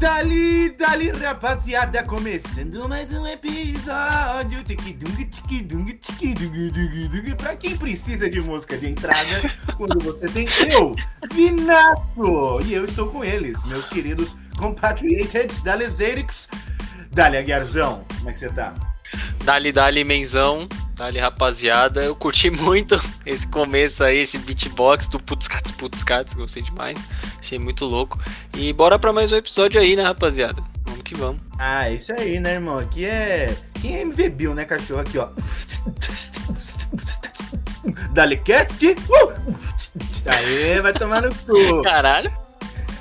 Dali, dali, rapaziada, começando mais um episódio. Tiquidung, tiquidung, tiquidung, dung, dung. Pra quem precisa de música de entrada, quando você tem eu, Vinaço, e eu estou com eles, meus queridos compatriots da Leserix. Dali, Aguiarzão, como é que você tá? Dali, dali, menzão. Dali, rapaziada. Eu curti muito esse começo aí, esse beatbox do Putzcats Putzcats. Gostei demais. Achei muito louco. E bora pra mais um episódio aí, né, rapaziada? Vamos que vamos. Ah, isso aí, né, irmão? Aqui é. Quem é MV Bill, né, cachorro? Aqui, ó. Dali, cat. Uh! Aí, vai tomar no cu. Caralho.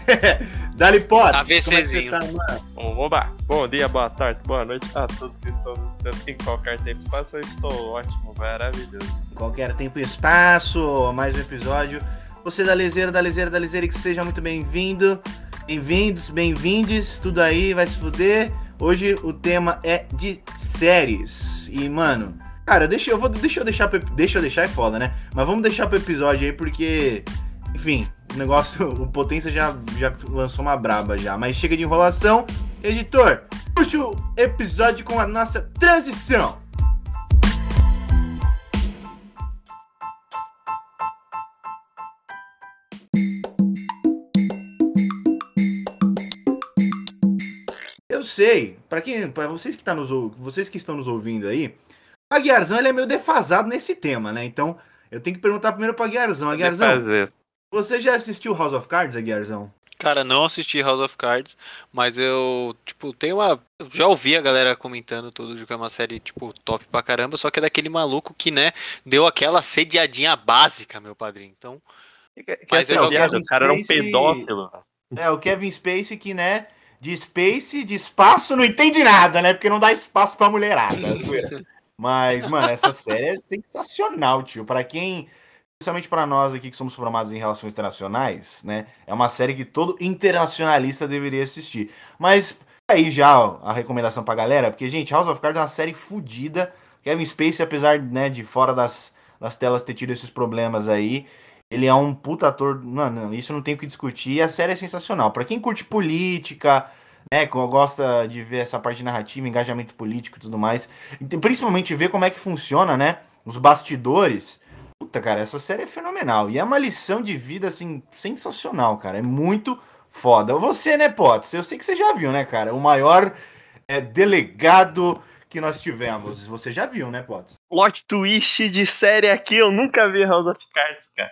Dali, Potts. AVCzinho. Como é que você tá, mano? Oba! Bom dia, boa tarde, boa noite a todos que estão nos em qualquer tempo e espaço. Eu estou ótimo, maravilhoso. Qualquer tempo e espaço, mais um episódio. Você da Lezeira, da Lezeira, da Lezeira, que seja muito bem-vindo. Bem-vindos, bem-vindes, tudo aí, vai se fuder. Hoje o tema é de séries. E, mano, cara, deixa eu, vou, deixa eu deixar pro, deixa eu deixar é foda, né? Mas vamos deixar pro episódio aí, porque, enfim, o negócio, o Potência já, já lançou uma braba já. Mas chega de enrolação. Editor, puxa o episódio com a nossa transição. Eu sei, pra quem, para vocês que tá nos, vocês que estão nos ouvindo aí, Aguiarzão ele é meio defasado nesse tema, né? Então, eu tenho que perguntar primeiro pro Aguiarzão. Aguiarzão. Você já assistiu House of Cards, Aguiarzão? Cara, não assisti House of Cards, mas eu, tipo, tenho uma. Eu já ouvi a galera comentando tudo de que é uma série, tipo, top pra caramba, só que é daquele maluco que, né, deu aquela sediadinha básica, meu padrinho. Então, Que, que Mas eu já piada, vi o cara era um pedófilo. É, o Kevin Spacey que, né, de space, de espaço, não entende nada, né? Porque não dá espaço pra mulherada. é. Mas, mano, essa série é sensacional, tio. Pra quem, principalmente pra nós aqui que somos formados em relações internacionais, né? É uma série que todo internacionalista deveria assistir. Mas aí já a recomendação pra galera, porque, gente, House of Cards é uma série fodida. Kevin Spacey, apesar, né, de fora das, das telas ter tido esses problemas aí, ele é um puta ator. Mano, isso não tem o que discutir. E a série é sensacional. Pra quem curte política, né? Gosta de ver essa parte narrativa, engajamento político e tudo mais. Principalmente ver como é que funciona, né? Os bastidores. Puta, cara, essa série é fenomenal. E é uma lição de vida, assim, sensacional, cara. É muito foda. Você, né, Potts? Eu sei que você já viu, né, cara? O maior é, delegado que nós tivemos. Você já viu, né, Potts? Plot twist de série aqui, eu nunca vi House of Cards, cara.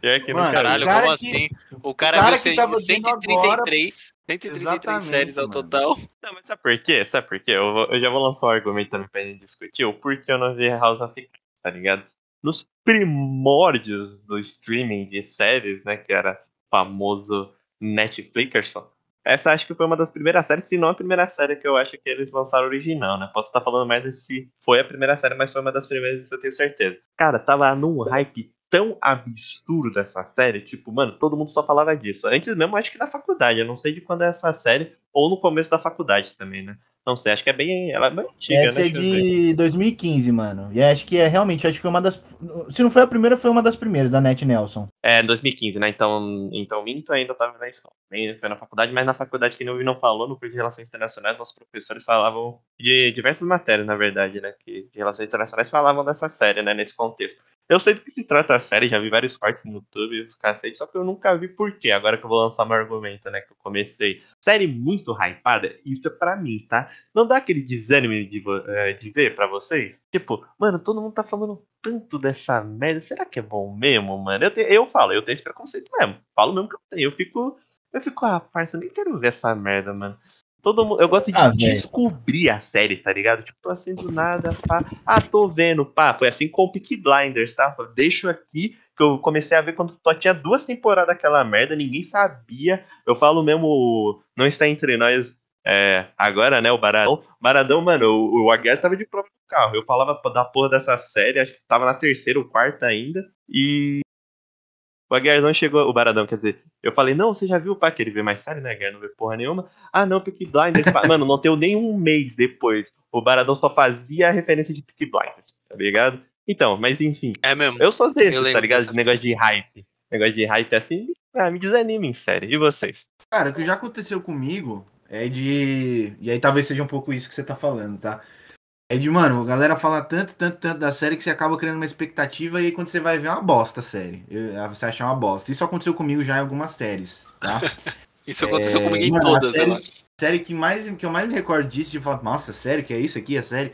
Pior que Mano, caralho, cara como que- assim? O cara, o cara viu que tava vendo 133, 133 Exatamente, séries ao mano. total. Não, mas sabe por quê? Sabe por quê? Eu, vou- eu já vou lançar um argumento também pra gente discutir o porquê eu não vi House of Cards, tá ligado? Nos primórdios do streaming de séries, né, que era famoso Netflixerson, essa acho que foi uma das primeiras séries, se não a primeira série que eu acho que eles lançaram original, né? Posso estar falando mais se foi a primeira série, mas foi uma das primeiras, isso eu tenho certeza. Cara, tava num hype tão absurdo essa série, tipo, mano, todo mundo só falava disso. Antes mesmo, acho que da faculdade, eu não sei de quando é essa série, ou no começo da faculdade também, né? Não sei, acho que é bem, ela é bem antiga, Essa né? é de 2015, mano. E acho que é realmente, acho que foi uma das. Se não foi a primeira, foi uma das primeiras, da Net Nelson. É, 2015, né? Então, então minto ainda tava na escola. Nem foi na faculdade, mas na faculdade que não não falou, no curso de Relações Internacionais, nossos professores falavam de diversas matérias, na verdade, né? Que de Relações Internacionais falavam dessa série, né? Nesse contexto. Eu sei do que se trata a série, já vi vários cortes no YouTube, cacete, só que eu nunca vi por quê. Agora que eu vou lançar meu argumento, né? Que eu comecei. Série muito hypada, isso é pra mim, tá? Não dá aquele desânimo de, eh, de ver pra vocês? Tipo, mano, todo mundo tá falando tanto dessa merda. Será que é bom mesmo, mano? Eu, te- eu falo, eu tenho esse preconceito mesmo. Falo mesmo que eu tenho. Eu fico. Eu fico, ah, parça, nem quero ver essa merda, mano. Todo mundo, eu gosto de Ah, velho. descobrir a série, tá ligado? Tipo, tô assim do nada, pá. Ah, tô vendo, pá. Foi assim com o Peaky Blinders, tá? Eu deixo aqui, que eu comecei a ver quando só tinha duas temporadas daquela merda, ninguém sabia. Eu falo mesmo, não está entre nós é, agora, né, o Baradão. Baradão, mano, o, o Aguiar tava de prova do carro. Eu falava da porra dessa série, acho que tava na terceira ou quarta ainda. E o Aguiar não chegou, o Baradão, quer dizer, eu falei, não, você já viu o pá, que ele vê mais série, né, Aguiar não vê porra nenhuma. Ah, não, Peaky Blinders, mano, não deu nem um mês depois. O Baradão só fazia a referência de Peaky Blinders, tá ligado? Então, mas enfim, É mesmo. eu sou desse, Eu tá ligado? De negócio de hype. Negócio de hype assim, ah, me desanima em série. E vocês? Cara, o que já aconteceu comigo é de. E aí talvez seja um pouco isso que você tá falando, tá? É de, mano, a galera fala tanto, tanto, tanto da série que você acaba criando uma expectativa e aí quando você vai ver é uma bosta a série. Eu- Você acha uma bosta. Isso aconteceu comigo já em algumas séries, tá? Isso aconteceu É, comigo em mano, a todas, série- eu série que, mais, que eu mais me recordo disso, de falar, nossa, sério, que é isso aqui, a série?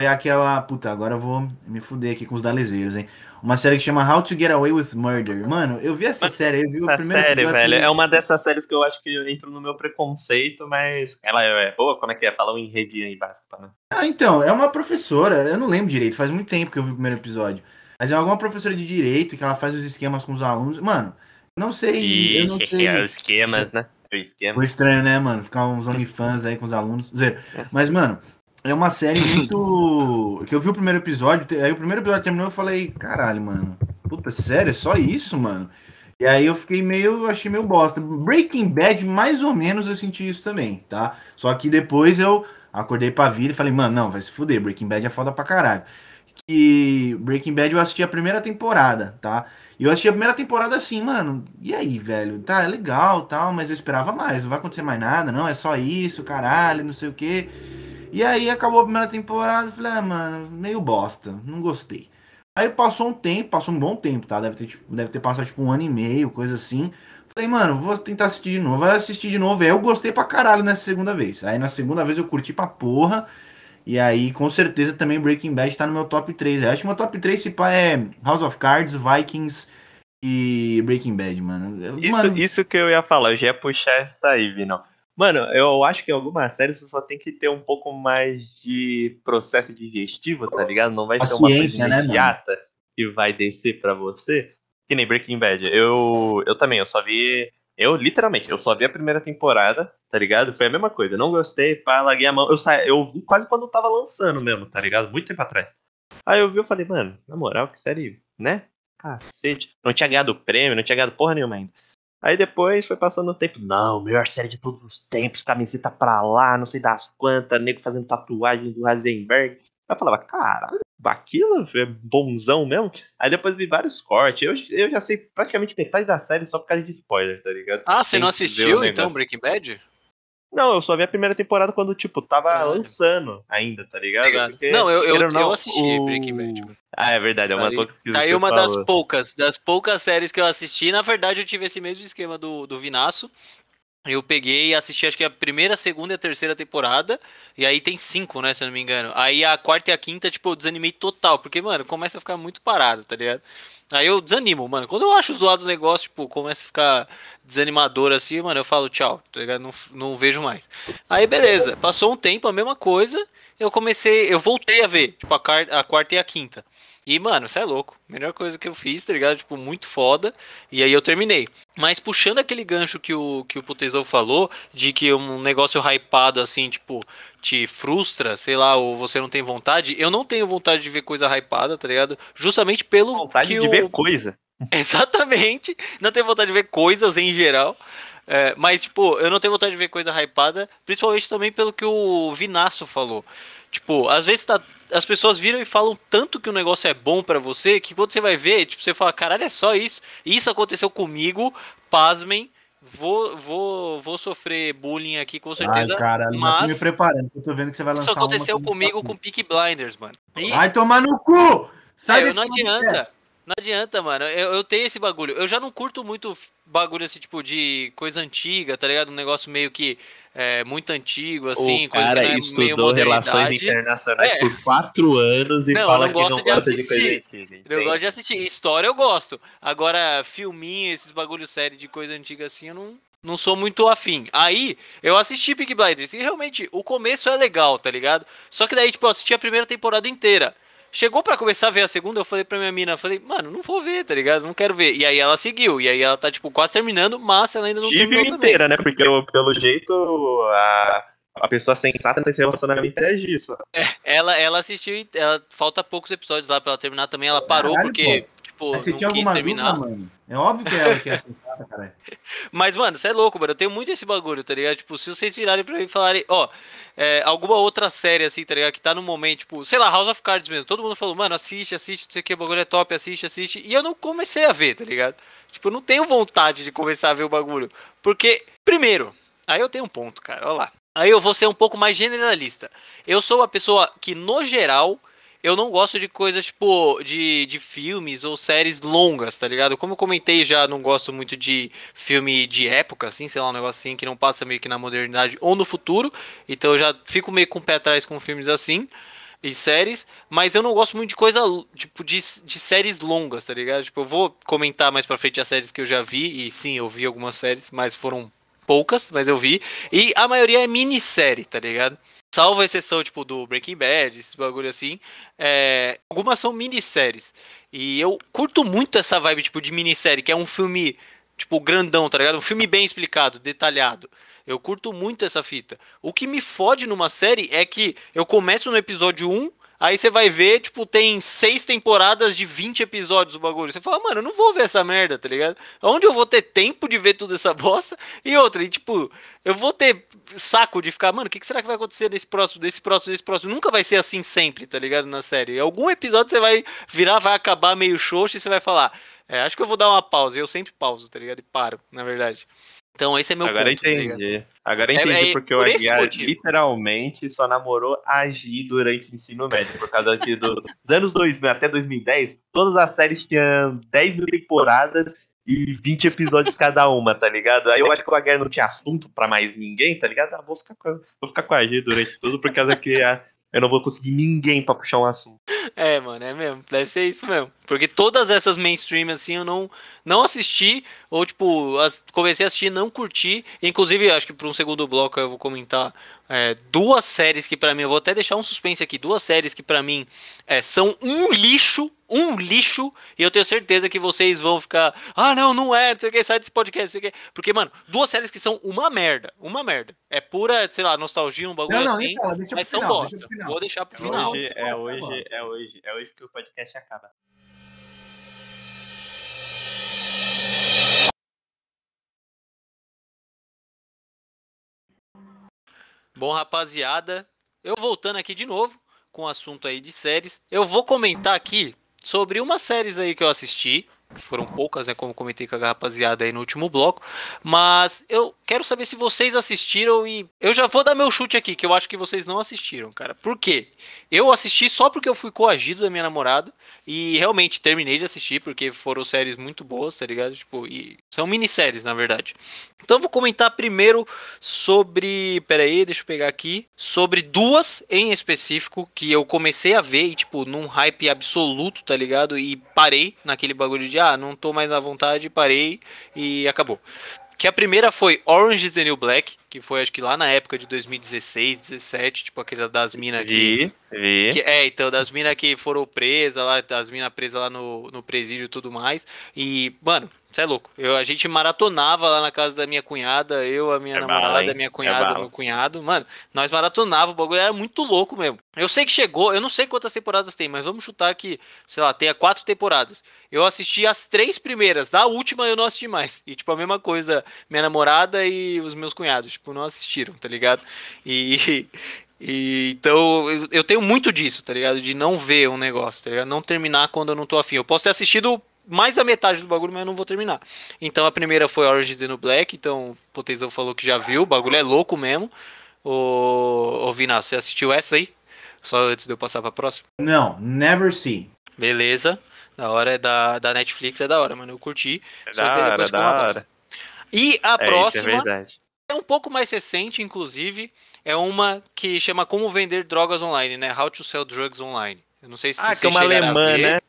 É aquela, puta, agora eu vou me fuder aqui com os dalezeiros, hein? Uma série que chama How to Get Away with Murder. Mano, eu vi essa Mas série, eu vi o Essa primeiro série, velho, é uma dessas séries que eu acho que entra no meu preconceito, mas ela é boa? Como é que é? Fala um enredinho aí básico pra mim. Ah, então, é uma professora, eu não lembro direito, faz muito tempo que eu vi o primeiro episódio. Mas é alguma professora de direito que ela faz os esquemas com os alunos. Mano, não sei, eu não sei. é os esquemas, né? O esquema. Foi estranho, né, mano? Ficar uns OnlyFans aí com os alunos. Zero. Mas, mano, é uma série muito. que eu vi o primeiro episódio, aí o primeiro episódio terminou eu falei, caralho, mano. Puta, sério? É só isso, mano? E aí eu fiquei meio. achei meio bosta. Breaking Bad, mais ou menos, eu senti isso também, tá? Só que depois eu acordei pra vida e falei, mano, não, vai se fuder, Breaking Bad é foda pra caralho. Que Breaking Bad eu assisti a primeira temporada, tá? E eu assisti a primeira temporada assim, mano, e aí, velho? Tá, é legal tal, mas eu esperava mais, não vai acontecer mais nada, não, é só isso, caralho, não sei o quê. E aí acabou a primeira temporada, eu falei, ah, mano, meio bosta, não gostei. Aí passou um tempo, passou um bom tempo, tá? Deve ter, tipo, deve ter passado tipo um ano e meio, coisa assim. Falei, mano, vou tentar assistir de novo. Vai assistir de novo. Aí eu gostei pra caralho nessa segunda vez. Aí na segunda vez eu curti pra porra. E aí, com certeza, também Breaking Bad tá no meu top 3. Eu acho que meu top 3 se pá é House of Cards, Vikings e Breaking Bad, mano. Eu- Isso, mano, isso que eu ia falar, eu já ia puxar essa aí, Vinão. Mano, eu acho que em algumas séries você só tem que ter um pouco mais de processo digestivo, tá ligado? Não vai ser uma coisa Paciência, né, imediata que vai descer pra você. Que nem Breaking Bad. Eu, eu também, eu só vi. Eu, literalmente, eu só vi a primeira temporada, tá ligado? Foi a mesma coisa. Não gostei, pá, larguei a mão. Eu, sa... eu vi quase quando tava lançando mesmo, tá ligado? Muito tempo atrás. Aí eu vi, eu falei, mano, na moral, que série, né? Cacete. Não tinha ganhado prêmio, não tinha ganhado porra nenhuma ainda. Aí depois foi passando o tempo. Não, melhor série de todos os tempos, camiseta pra lá, não sei das quantas, nego fazendo tatuagem do Heisenberg. Aí eu falava, caralho, aquilo é bonzão mesmo. Aí depois vi vários cortes. Eu, eu já sei praticamente metade da série só por causa de spoiler, tá ligado? Ah, você não assistiu então. Breaking Bad? Não, eu só vi a primeira temporada quando, tipo, tava lançando ainda, tá ligado? Ligado. Porque, Não, eu, eu, ou eu não, assisti o- Breaking Bad. mano. Ah, é verdade, é uma Tá aí- poucas que Tá aí uma falou. das poucas, das poucas séries que eu assisti. Na verdade, eu tive esse mesmo esquema do, do Vinaço. Eu peguei e assisti, acho que a primeira, a segunda e a terceira temporada. E aí tem cinco, né, se eu não me engano. Aí a quarta e a quinta, tipo, eu desanimei total. Porque, mano, começa a ficar muito parado, tá ligado? Aí eu desanimo, mano. Quando eu acho zoado o negócio, tipo, começa a ficar desanimador assim, mano, eu falo tchau, tá ligado? Não, não vejo mais. Aí beleza, passou um tempo, a mesma coisa. Eu comecei, eu voltei a ver, tipo, a, a quarta e a quinta. E, mano, você é louco. Melhor coisa que eu fiz, tá ligado? Tipo, muito foda. E aí eu terminei. Mas puxando aquele gancho que o, que o Putezão falou, de que um negócio hypado, assim, tipo, te frustra, sei lá, ou você não tem vontade, eu não tenho vontade de ver coisa hypada, tá ligado? Justamente pelo Vontade que de o... ver coisa. Exatamente. Não tenho vontade de ver coisas em geral. É, mas, tipo, eu não tenho vontade de ver coisa hypada, principalmente também pelo que o Vinaço falou. Tipo, às vezes tá, as pessoas viram e falam tanto que o negócio é bom pra você, que quando você vai ver, tipo, você fala, caralho, é só isso. Isso aconteceu comigo, pasmem. Vou, vou, vou sofrer bullying aqui com certeza. Ai, tô mas me preparando, eu tô vendo que você vai lançar isso aconteceu uma comigo com Peak Blinders, mano. E- Vai tomar no cu! Sai é, não adianta. Não adianta, mano. Eu, eu tenho esse bagulho. Eu já não curto muito bagulho assim, tipo, de coisa antiga, tá ligado? Um negócio meio que é, muito antigo, assim, o coisa cara é meio estudou relações internacionais É. por quatro anos e Não, fala não que não de gosta de coisa assistir. antiga. Eu gosto de assistir. História eu gosto. Agora, filminho, esses bagulho sério de coisa antiga assim, eu não, não sou muito afim. Aí, eu assisti Peak Blinders e realmente o começo é legal, tá ligado? Só que daí, tipo, eu assisti a primeira temporada inteira. Chegou pra começar a ver a segunda, eu falei pra minha mina, falei, mano, não vou ver, tá ligado? Não quero ver. E aí ela seguiu, e aí ela tá, tipo, quase terminando, mas ela ainda não Tive terminou também. inteira, né? Porque eu- pelo jeito a, a pessoa sensata nesse relacionamento é isso. Ela, ela assistiu, ela, falta poucos episódios lá pra ela terminar também, ela parou Caralho, porque, tipo, Mas você não tinha quis alguma terminar. dúvida, mano? É óbvio que ela quer assistir, cara. Mas, mano, você é louco, mano. Eu tenho muito esse bagulho, tá ligado? Tipo, se vocês virarem pra mim e falarem, ó, é, alguma outra série, assim, tá ligado? Que tá no momento, tipo, sei lá, House of Cards mesmo. Todo mundo falou, mano, assiste, assiste, não sei o que, o bagulho é top, assiste, assiste. E eu não comecei a ver, tá ligado? Tipo, eu não tenho vontade de começar a ver o bagulho. Porque, primeiro, Aí eu tenho um ponto, cara. Olha lá. Aí eu vou ser um pouco mais generalista. Eu sou uma pessoa que, no geral, eu não gosto de coisas tipo de, de filmes ou séries longas, tá ligado? Como eu comentei já, não gosto muito de filme de época, assim, sei lá, um negócio assim que não passa meio que na modernidade ou no futuro. Então eu já fico meio com o pé atrás com filmes assim e séries, mas eu não gosto muito de coisa, tipo, de, de séries longas, tá ligado? Tipo, eu vou comentar mais pra frente as séries que eu já vi, e sim, eu vi algumas séries, mas foram poucas, mas eu vi, e a maioria é minissérie, tá ligado? Salvo a exceção, tipo, do Breaking Bad, esses bagulho assim. É... Algumas são minisséries. E eu curto muito essa vibe, tipo, de minissérie, que é um filme, tipo, grandão, tá ligado? Um filme bem explicado, detalhado. Eu curto muito essa fita. O que me fode numa série é que eu começo no episódio 1, Aí você vai ver, tipo, tem seis temporadas de 20 episódios o bagulho. Você fala, mano, eu não vou ver essa merda, tá ligado? Onde eu vou ter tempo de ver toda essa bosta? E outra, e tipo, eu vou ter saco de ficar, mano, o que, será que vai acontecer desse próximo, desse próximo, desse próximo? Nunca vai ser assim sempre, tá ligado? Na série. Algum episódio você vai virar, vai acabar meio xoxo e você vai falar, é, acho que eu vou dar uma pausa. E eu sempre pauso, tá ligado? E paro, na verdade. Então esse é meu Agora ponto. Tá entendi. Tá Agora entendi é, é, porque por o Aguiar literalmente só namorou a Gi durante o ensino médio. Por causa que do, dos anos 2000 até 2010, todas as séries tinham 10 mil temporadas e 20 episódios cada uma, tá ligado? Aí eu acho que o Aguiar não tinha assunto pra mais ninguém, tá ligado? Ah, vou ficar com, vou ficar com a Gi durante tudo, por causa que a, eu não vou conseguir ninguém pra puxar um assunto. É, mano, é mesmo. Deve ser isso mesmo. Porque todas essas mainstream, assim, eu não, não assisti, ou, tipo, as, comecei a assistir não curti. Inclusive, acho que para um segundo bloco eu vou comentar é, duas séries que para mim, eu vou até deixar um suspense aqui, duas séries que para mim é, são um lixo, um lixo, e eu tenho certeza que vocês vão ficar, ah não, não é, não sei o que, sai desse podcast, não sei o que, porque, mano, duas séries que são uma merda, uma merda, é pura, sei lá, nostalgia, um bagulho não, não, assim, fala, mas são final, bosta, deixa vou deixar pro final. Hoje, é, hoje, é hoje, é hoje que o podcast acaba. Bom, rapaziada, eu voltando aqui de novo com o assunto aí de séries. Eu vou comentar aqui sobre umas séries aí que eu assisti foram poucas, né, como comentei com a rapaziada aí no último bloco, mas eu quero saber se vocês assistiram e eu já vou dar meu chute aqui, que eu acho que vocês não assistiram, cara. Por quê? Eu assisti só porque eu fui coagido da minha namorada e realmente terminei de assistir porque foram séries muito boas, tá ligado? Tipo, e são minisséries, na verdade. Então eu vou comentar primeiro sobre, pera aí, deixa eu pegar aqui, sobre duas em específico que eu comecei a ver e tipo num hype absoluto, tá ligado? E parei naquele bagulho de ah, não tô mais à vontade, parei e acabou. Que a primeira foi Orange is the New Black, que foi acho que lá na época de 2016, 17, tipo aquele das minas que, vi, que. É, então, das minas que foram presas lá, das minas presas lá no, no presídio e tudo mais. E, mano, você é louco. Eu, a gente maratonava lá na casa da minha cunhada, eu, a minha é namorada, bala, minha cunhada, é meu cunhado. Mano, nós maratonava, o bagulho era muito louco mesmo. Eu sei que chegou, eu não sei quantas temporadas tem, mas vamos chutar que, sei lá, tenha quatro temporadas. Eu assisti as três primeiras, da última eu não assisti mais. E, tipo, a mesma coisa, minha namorada e os meus cunhados, tipo, não assistiram, tá ligado? E. E, então, eu tenho muito disso, tá ligado? De não ver um negócio, tá ligado? Não terminar quando eu não tô afim. Eu posso ter assistido mais da metade do bagulho, mas eu não vou terminar. Então a primeira foi Orange New Black, então o Potezão falou que já viu, o bagulho é louco mesmo. Ô, ô Vina, você assistiu essa aí? Só antes de eu passar pra próxima? Não, never see. Beleza. Da hora é da, da Netflix, é da hora, mano. Eu curti. É da hora, da hora. E a é, próxima é, é um pouco mais recente, inclusive. É uma que chama Como Vender Drogas Online, né? How to Sell Drugs Online. Eu não sei se ah, que é uma alemã, né?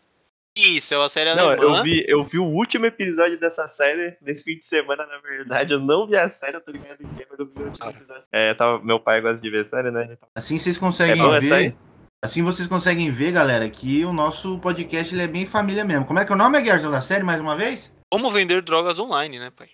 Isso, é uma série não, alemã. Eu vi, eu vi o último episódio dessa série nesse fim de semana, na verdade. Eu não vi a série, eu tô ligado em mas eu vi o último episódio. É, tava, meu pai gosta de ver série, né? Assim vocês conseguem é ver. Assim vocês conseguem ver, galera, que o nosso podcast ele é bem família mesmo. Como é que é o nome, Guerra, da série, mais uma vez? Como vender drogas online, né, pai?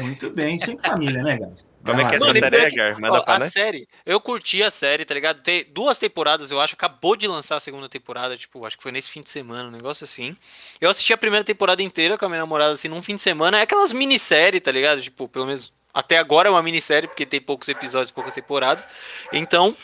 Muito bem, sempre família, né, guys? Como é que é essa série, é, Gar? Manda ó, pra, A série, eu curti a série, tá ligado? Tem duas temporadas, eu acho, acabou de lançar a segunda temporada, tipo, acho que foi nesse fim de semana, um negócio assim. Eu assisti a primeira temporada inteira com a minha namorada, assim, num fim de semana. É aquelas minisséries, tá ligado? Tipo, pelo menos até agora é uma minissérie, porque tem poucos episódios, poucas temporadas. Então,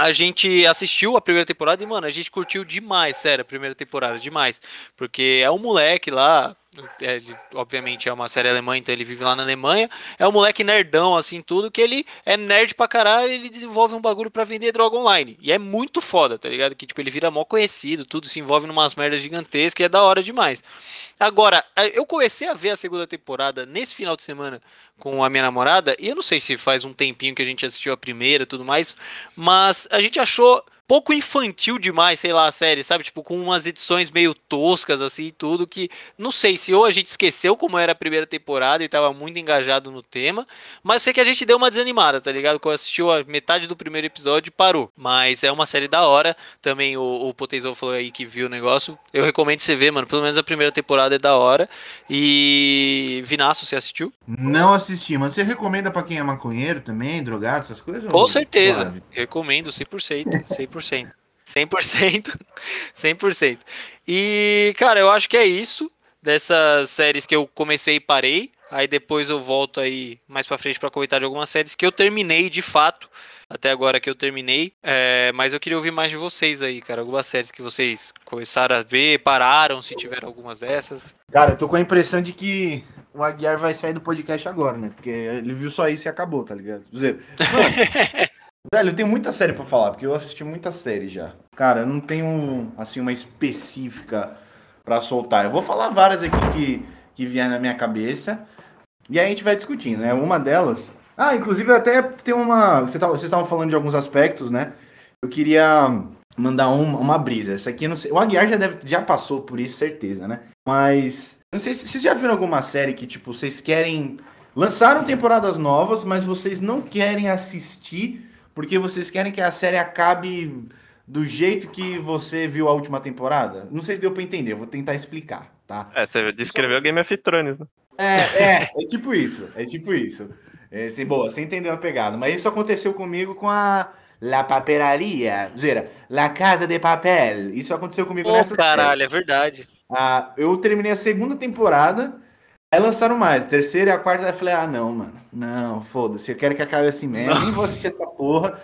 a gente assistiu a primeira temporada e, mano, a gente curtiu demais, sério, a primeira temporada, demais. Porque é um moleque lá, É, obviamente é uma série alemã, então ele vive lá na Alemanha. É um moleque nerdão, assim, tudo, que ele é nerd pra caralho ele desenvolve um bagulho para vender droga online. E é muito foda, tá ligado? Que, tipo, ele vira mó conhecido, tudo se envolve numas merdas gigantescas e é da hora demais. Agora, eu comecei a ver a segunda temporada nesse final de semana com a minha namorada, e eu não sei se faz um tempinho que a gente assistiu a primeira e tudo mais, mas a gente achou pouco infantil demais, sei lá, a série, sabe? Tipo, com umas edições meio toscas, assim, tudo que. Não sei se ou a gente esqueceu como era a primeira temporada e tava muito engajado no tema, mas sei que a gente deu uma desanimada, tá ligado? Quando assistiu a metade do primeiro episódio parou. Mas é uma série da hora. Também o, o Potezão falou aí que viu o negócio. Eu recomendo você ver, mano. Pelo menos a primeira temporada é da hora. E. Vinaço, você assistiu? Não assisti, mas você recomenda para quem é maconheiro também, drogado, essas coisas? Com certeza. Suave? Recomendo 100%. 100%. 100%. 100%. 100%. E, cara, eu acho que é isso dessas séries que eu comecei e parei. Aí depois eu volto aí mais para frente para comentar de algumas séries que eu terminei de fato. Até agora que eu terminei. É, mas eu queria ouvir mais de vocês aí, cara. Algumas séries que vocês começaram a ver, pararam, se tiveram algumas dessas. Cara, eu tô com a impressão de que o Aguiar vai sair do podcast agora, né? Porque ele viu só isso e acabou, tá ligado? Mano, Velho, eu tenho muita série para falar, porque eu assisti muita série já. Cara, eu não tenho, assim, uma específica para soltar. Eu vou falar várias aqui que, que vier na minha cabeça. E aí a gente vai discutindo, né? Uma delas. Ah, inclusive até tem uma. Você vocês estavam falando de alguns aspectos, né? Eu queria mandar um, uma brisa. Essa aqui, não sei. O Aguiar já, deve, já passou por isso, certeza, né? Mas. Não sei se vocês já viram alguma série que, tipo, vocês querem. Lançaram temporadas novas, mas vocês não querem assistir porque vocês querem que a série acabe do jeito que você viu a última temporada? Não sei se deu pra entender, eu vou tentar explicar, tá? É, você descreveu Game of Thrones, né? É, é, é tipo isso, é tipo isso. É, assim, boa, você entendeu a pegada. Mas isso aconteceu comigo com a La Papelaria, zera, La Casa de Papel. Isso aconteceu comigo oh, nessa caralho, série. é verdade. Ah, eu terminei a segunda temporada Aí lançaram mais, terceira e a quarta, eu falei, ah, não, mano, não, foda-se, eu quero que acabe assim mesmo, nem vou assistir essa porra.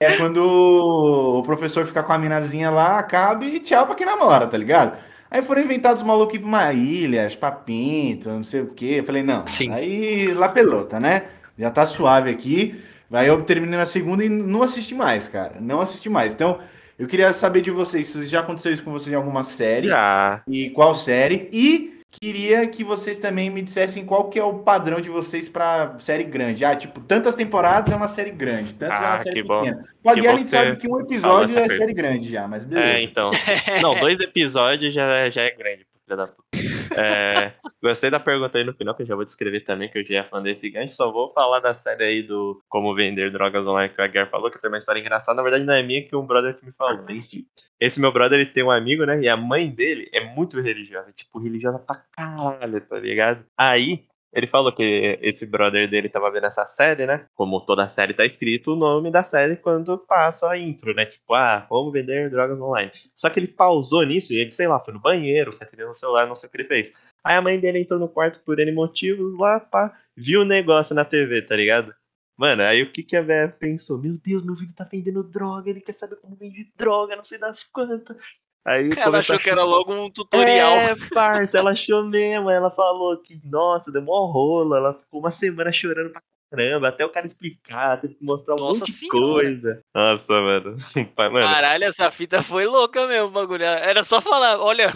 É quando o professor ficar com a minazinha lá, acabe e tchau pra quem namora, tá ligado? Aí foram inventados malucos pra uma ilha, papinto, não sei o quê. Eu falei, não, Sim. aí lá pelota, né? Já tá suave aqui. Aí eu terminei na segunda e não assisti mais, cara. Não assisti mais. Então, eu queria saber de vocês, se já aconteceu isso com vocês em alguma série. Já. E qual série. E Queria que vocês também me dissessem qual que é o padrão de vocês para série grande. Ah, tipo, tantas temporadas é uma série grande, tantas ah, é uma ah, série pequena. Bom. A Guia a gente sabe que um episódio é série grande já, mas beleza. É, então. Não, dois episódios já, já é grande, filha da puta. É, gostei da pergunta aí no final, que eu já vou descrever também, que eu já ia falando desse gancho. Só vou falar da série aí do Como Vender Drogas Online que a Guerra falou, que tem uma história engraçada. Na verdade, não é minha, que um brother que me falou. Esse meu brother, ele tem um amigo, né? E a mãe dele é muito religiosa. Tipo, religiosa pra caralho, tá ligado? Aí, ele falou que esse brother dele tava vendo essa série, né? Como toda série tá escrito o nome da série quando passa a intro, né? Tipo, ah, como vender drogas online. Só que ele pausou nisso e ele, sei lá, foi no banheiro, foi atendendo no celular, não sei o que ele fez. Aí a mãe dele entrou no quarto por N motivos lá, pá, viu o negócio na TV, tá ligado? Mano, aí o que, que a velha pensou? Meu Deus, meu filho tá vendendo droga, ele quer saber como vende droga, não sei das quantas. Aí ela achou que era logo um tutorial. É, parça, ela achou mesmo. Ela falou que, nossa, deu mó rolo. Ela ficou uma semana chorando pra caramba, até o cara explicar, teve que mostrar um Nossa monte de coisa. Nossa, mano. mano. Caralho, essa fita foi louca mesmo, bagulho. Era só falar, olha,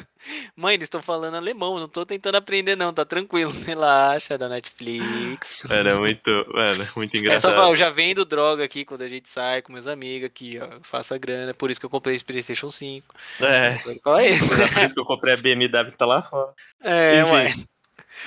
mãe, eles estão falando alemão, não tô tentando aprender não, tá tranquilo. Relaxa, da Netflix. Era muito, mano, muito engraçado. É só falar, eu já vendo droga aqui quando a gente sai com meus amigos aqui, ó, faça grana, por isso que eu comprei esse Playstation 5. É. Qual é? Por isso que eu comprei a BMW que tá lá fora. É, Enfim. ué.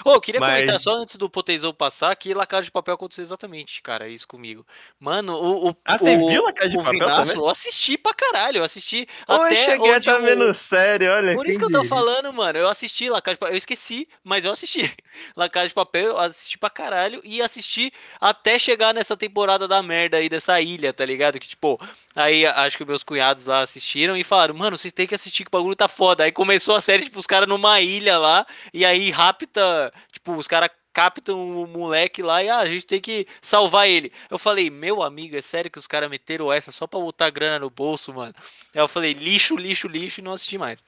Ô, oh, queria Mas... comentar só antes do Potezão passar que La Casa de Papel aconteceu exatamente, cara, isso comigo. Mano, o. o ah, você o, viu La Casa de Papel? Eu assisti pra caralho, eu assisti Ô, até. Eu cheguei tá vendo sério, olha. Por isso que eu tô falando, mano. Eu assisti La Casa de Papel. Eu esqueci, mas eu assisti. La Casa de Papel, eu assisti pra caralho e assisti até chegar nessa temporada da merda aí dessa ilha, tá ligado? Que, tipo, Aí acho que meus cunhados lá assistiram e falaram, mano, você tem que assistir que o bagulho tá foda. Aí começou a série, tipo, os caras numa ilha lá, e aí rapta, tipo, os caras captam o moleque lá e ah, a gente tem que salvar ele. Eu falei, meu amigo, é sério que os caras meteram essa só pra botar grana no bolso, mano? Aí eu falei, lixo, lixo, lixo e não assisti mais.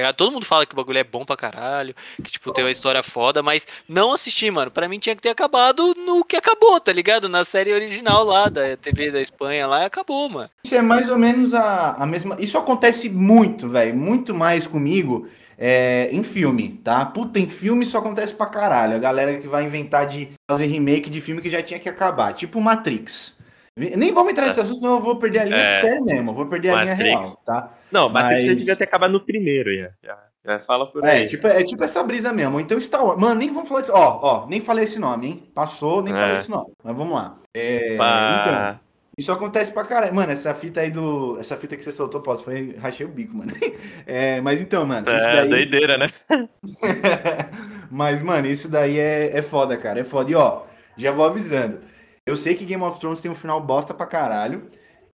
Tá? Todo mundo fala que o bagulho é bom pra caralho, que, tipo, tem uma história foda, mas não assisti, mano. Pra mim tinha que ter acabado no que acabou, tá ligado? Na série original lá, da TV da Espanha lá, acabou, mano. Isso é mais ou menos a, a mesma. Isso acontece muito, velho. Muito mais comigo é, em filme, tá? Puta, em filme isso acontece pra caralho. A galera que vai inventar de fazer remake de filme que já tinha que acabar. Tipo Matrix. Nem vamos entrar nesse assunto, senão eu vou perder a linha É. sério mesmo. Eu vou perder a Matrix. linha real, tá? Não, mas, Mas- já devia ter acabado no primeiro, já. já, fala por aí. É tipo, é tipo essa brisa mesmo. Então Star Wars. Mano, nem vamos falar disso. Ó, ó, nem falei esse nome, hein? Passou, nem É. falei esse nome. Mas vamos lá. É. Então, isso acontece pra caralho. Mano, essa fita aí do. Essa fita que você soltou, posso, foi. Rachei o bico, mano. É, mas então, mano. Isso é, daí... doideira, né? Mas, mano, isso daí é, é foda, cara. É foda. E ó, já vou avisando. Eu sei que Game of Thrones tem um final bosta pra caralho.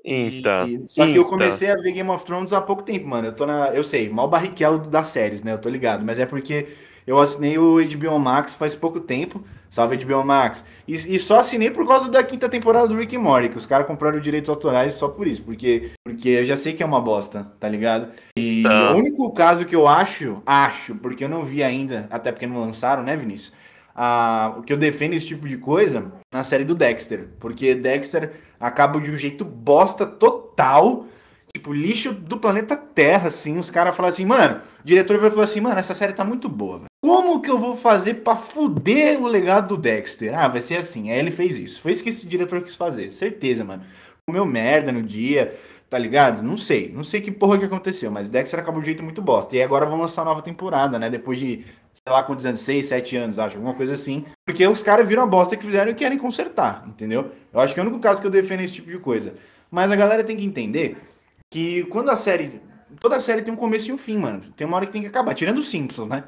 Então. e- só que eu então. comecei a ver Game of Thrones há pouco tempo, mano. Eu tô na. Eu sei, mal barriquel das séries, né? Eu tô ligado. Mas é porque eu assinei o HBO Max faz pouco tempo. Salve HBO Max. E, e só assinei por causa da quinta temporada do Rick and Morty, que os caras compraram direitos autorais só por isso. Porque, porque eu já sei que é uma bosta, tá ligado? E Tá. o único caso que eu acho, acho, porque eu não vi ainda, até porque não lançaram, né, Vinícius? O que eu defendo esse tipo de coisa na série do Dexter. Porque Dexter acaba de um jeito bosta total. Tipo, lixo do planeta Terra, assim. Os caras falam assim, mano, o diretor vai falar assim, mano, essa série tá muito boa, velho. Como que eu vou fazer pra fuder o legado do Dexter? Ah, vai ser assim. Aí ele fez isso. Foi isso que esse diretor quis fazer. Certeza, mano. Comeu merda no dia, tá ligado? Não sei. Não sei que porra que aconteceu, mas Dexter acabou de jeito muito bosta. E agora vão lançar a nova temporada, né? Depois de, sei lá quantos anos, 6, 7 anos, acho, alguma coisa assim. Porque os caras viram a bosta que fizeram e querem consertar, entendeu? Eu acho que é o único caso que eu defendo esse tipo de coisa. Mas a galera tem que entender que quando a série. Toda série tem um começo e um fim, mano. Tem uma hora que tem que acabar. Tirando os Simpsons, né?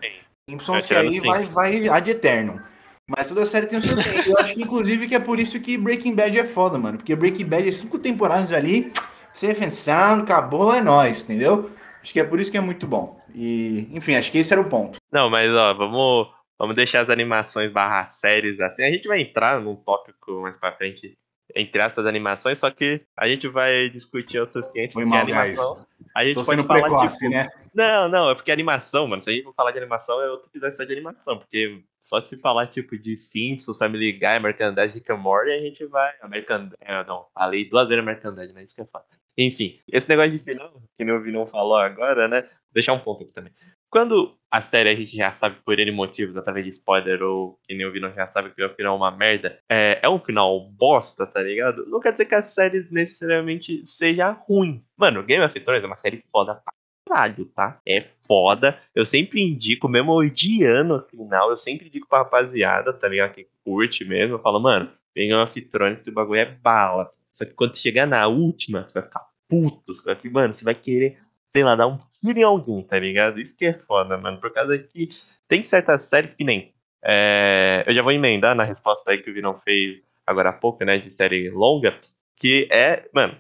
Simpsons que aí vai, vai ad eterno. Mas toda série tem o seu tempo. Eu acho que, inclusive, que é por isso que Breaking Bad é foda, mano. Porque Breaking Bad é cinco temporadas ali, safe and sound, acabou, é nóis, entendeu? Acho que é por isso que é muito bom. E, enfim, acho que esse era o ponto. Não, mas ó, vamos, vamos deixar as animações barra séries assim. A gente vai entrar num tópico mais pra frente, entre aspas, animações, só que a gente vai discutir outros clientes, Foi porque a mal, animação. A gente Tô pode sendo falar, precoce, tipo, né? Não, não, é porque animação, mano. Se a gente for falar de animação, é outro episódio só de animação. Porque só se falar, tipo, de Simpsons, Family Guy, American Dad, Rick and Morty, a gente vai. American é, não, falei duas vezes American Dad, né? Isso que eu falo. Enfim, esse negócio de final, que nem o Vinão falou agora, né? Vou deixar um ponto aqui também. Quando a série a gente já sabe por N motivos, através de spoiler, ou que nem o Vinão já sabe que o final é uma merda, é, é um final bosta, tá ligado? Não quer dizer que a série necessariamente seja ruim. Mano, Game of Thrones é uma série foda pra caralho, tá? É foda. Eu sempre indico, mesmo odiando o final, eu sempre indico pra rapaziada, tá ligado? Que curte mesmo. Eu falo, mano, Game of Thrones, esse bagulho é bala. Só que quando chegar na última, você vai ficar puto. Você vai ficar, mano, você vai querer, sei lá, dar um tiro em alguém, tá ligado? Isso que é foda, mano. Por causa que tem certas séries que nem. é, eu já vou emendar na resposta aí que o Vinão fez agora há pouco, né? De série longa. Que é, mano,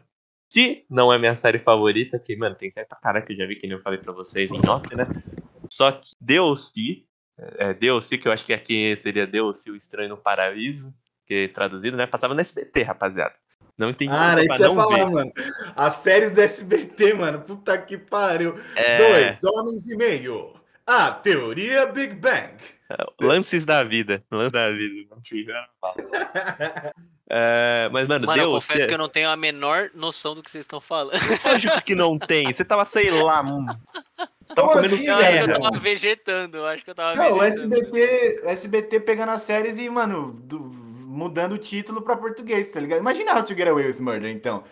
se não é minha série favorita, que, mano, tem série pra caralho que eu já vi, que nem eu falei pra vocês em off, né? Só que DLC, é, DLC, que eu acho que aqui seria DLC, o Estranho no Paraíso, que traduzido, né? Passava no SBT, rapaziada. Não entendi Cara, isso que eu ia falar, ver. mano. As séries do SBT, mano. Puta que pariu. É, Dois homens e meio. A teoria Big Bang. lances da vida. Lances da vida. É, mas, mano, Mano, eu DLC... confesso que eu não tenho a menor noção do que vocês estão falando. Lógico que não tem. Você tava, sei lá... Tava comendo assim, Eu acho que eu velho? tava vegetando, eu acho que eu tava Não, o vegetando. SBT, o SBT pegando as séries e, mano, do- mudando o título pra português, tá ligado? Imagina How to Get Away with Murder, então.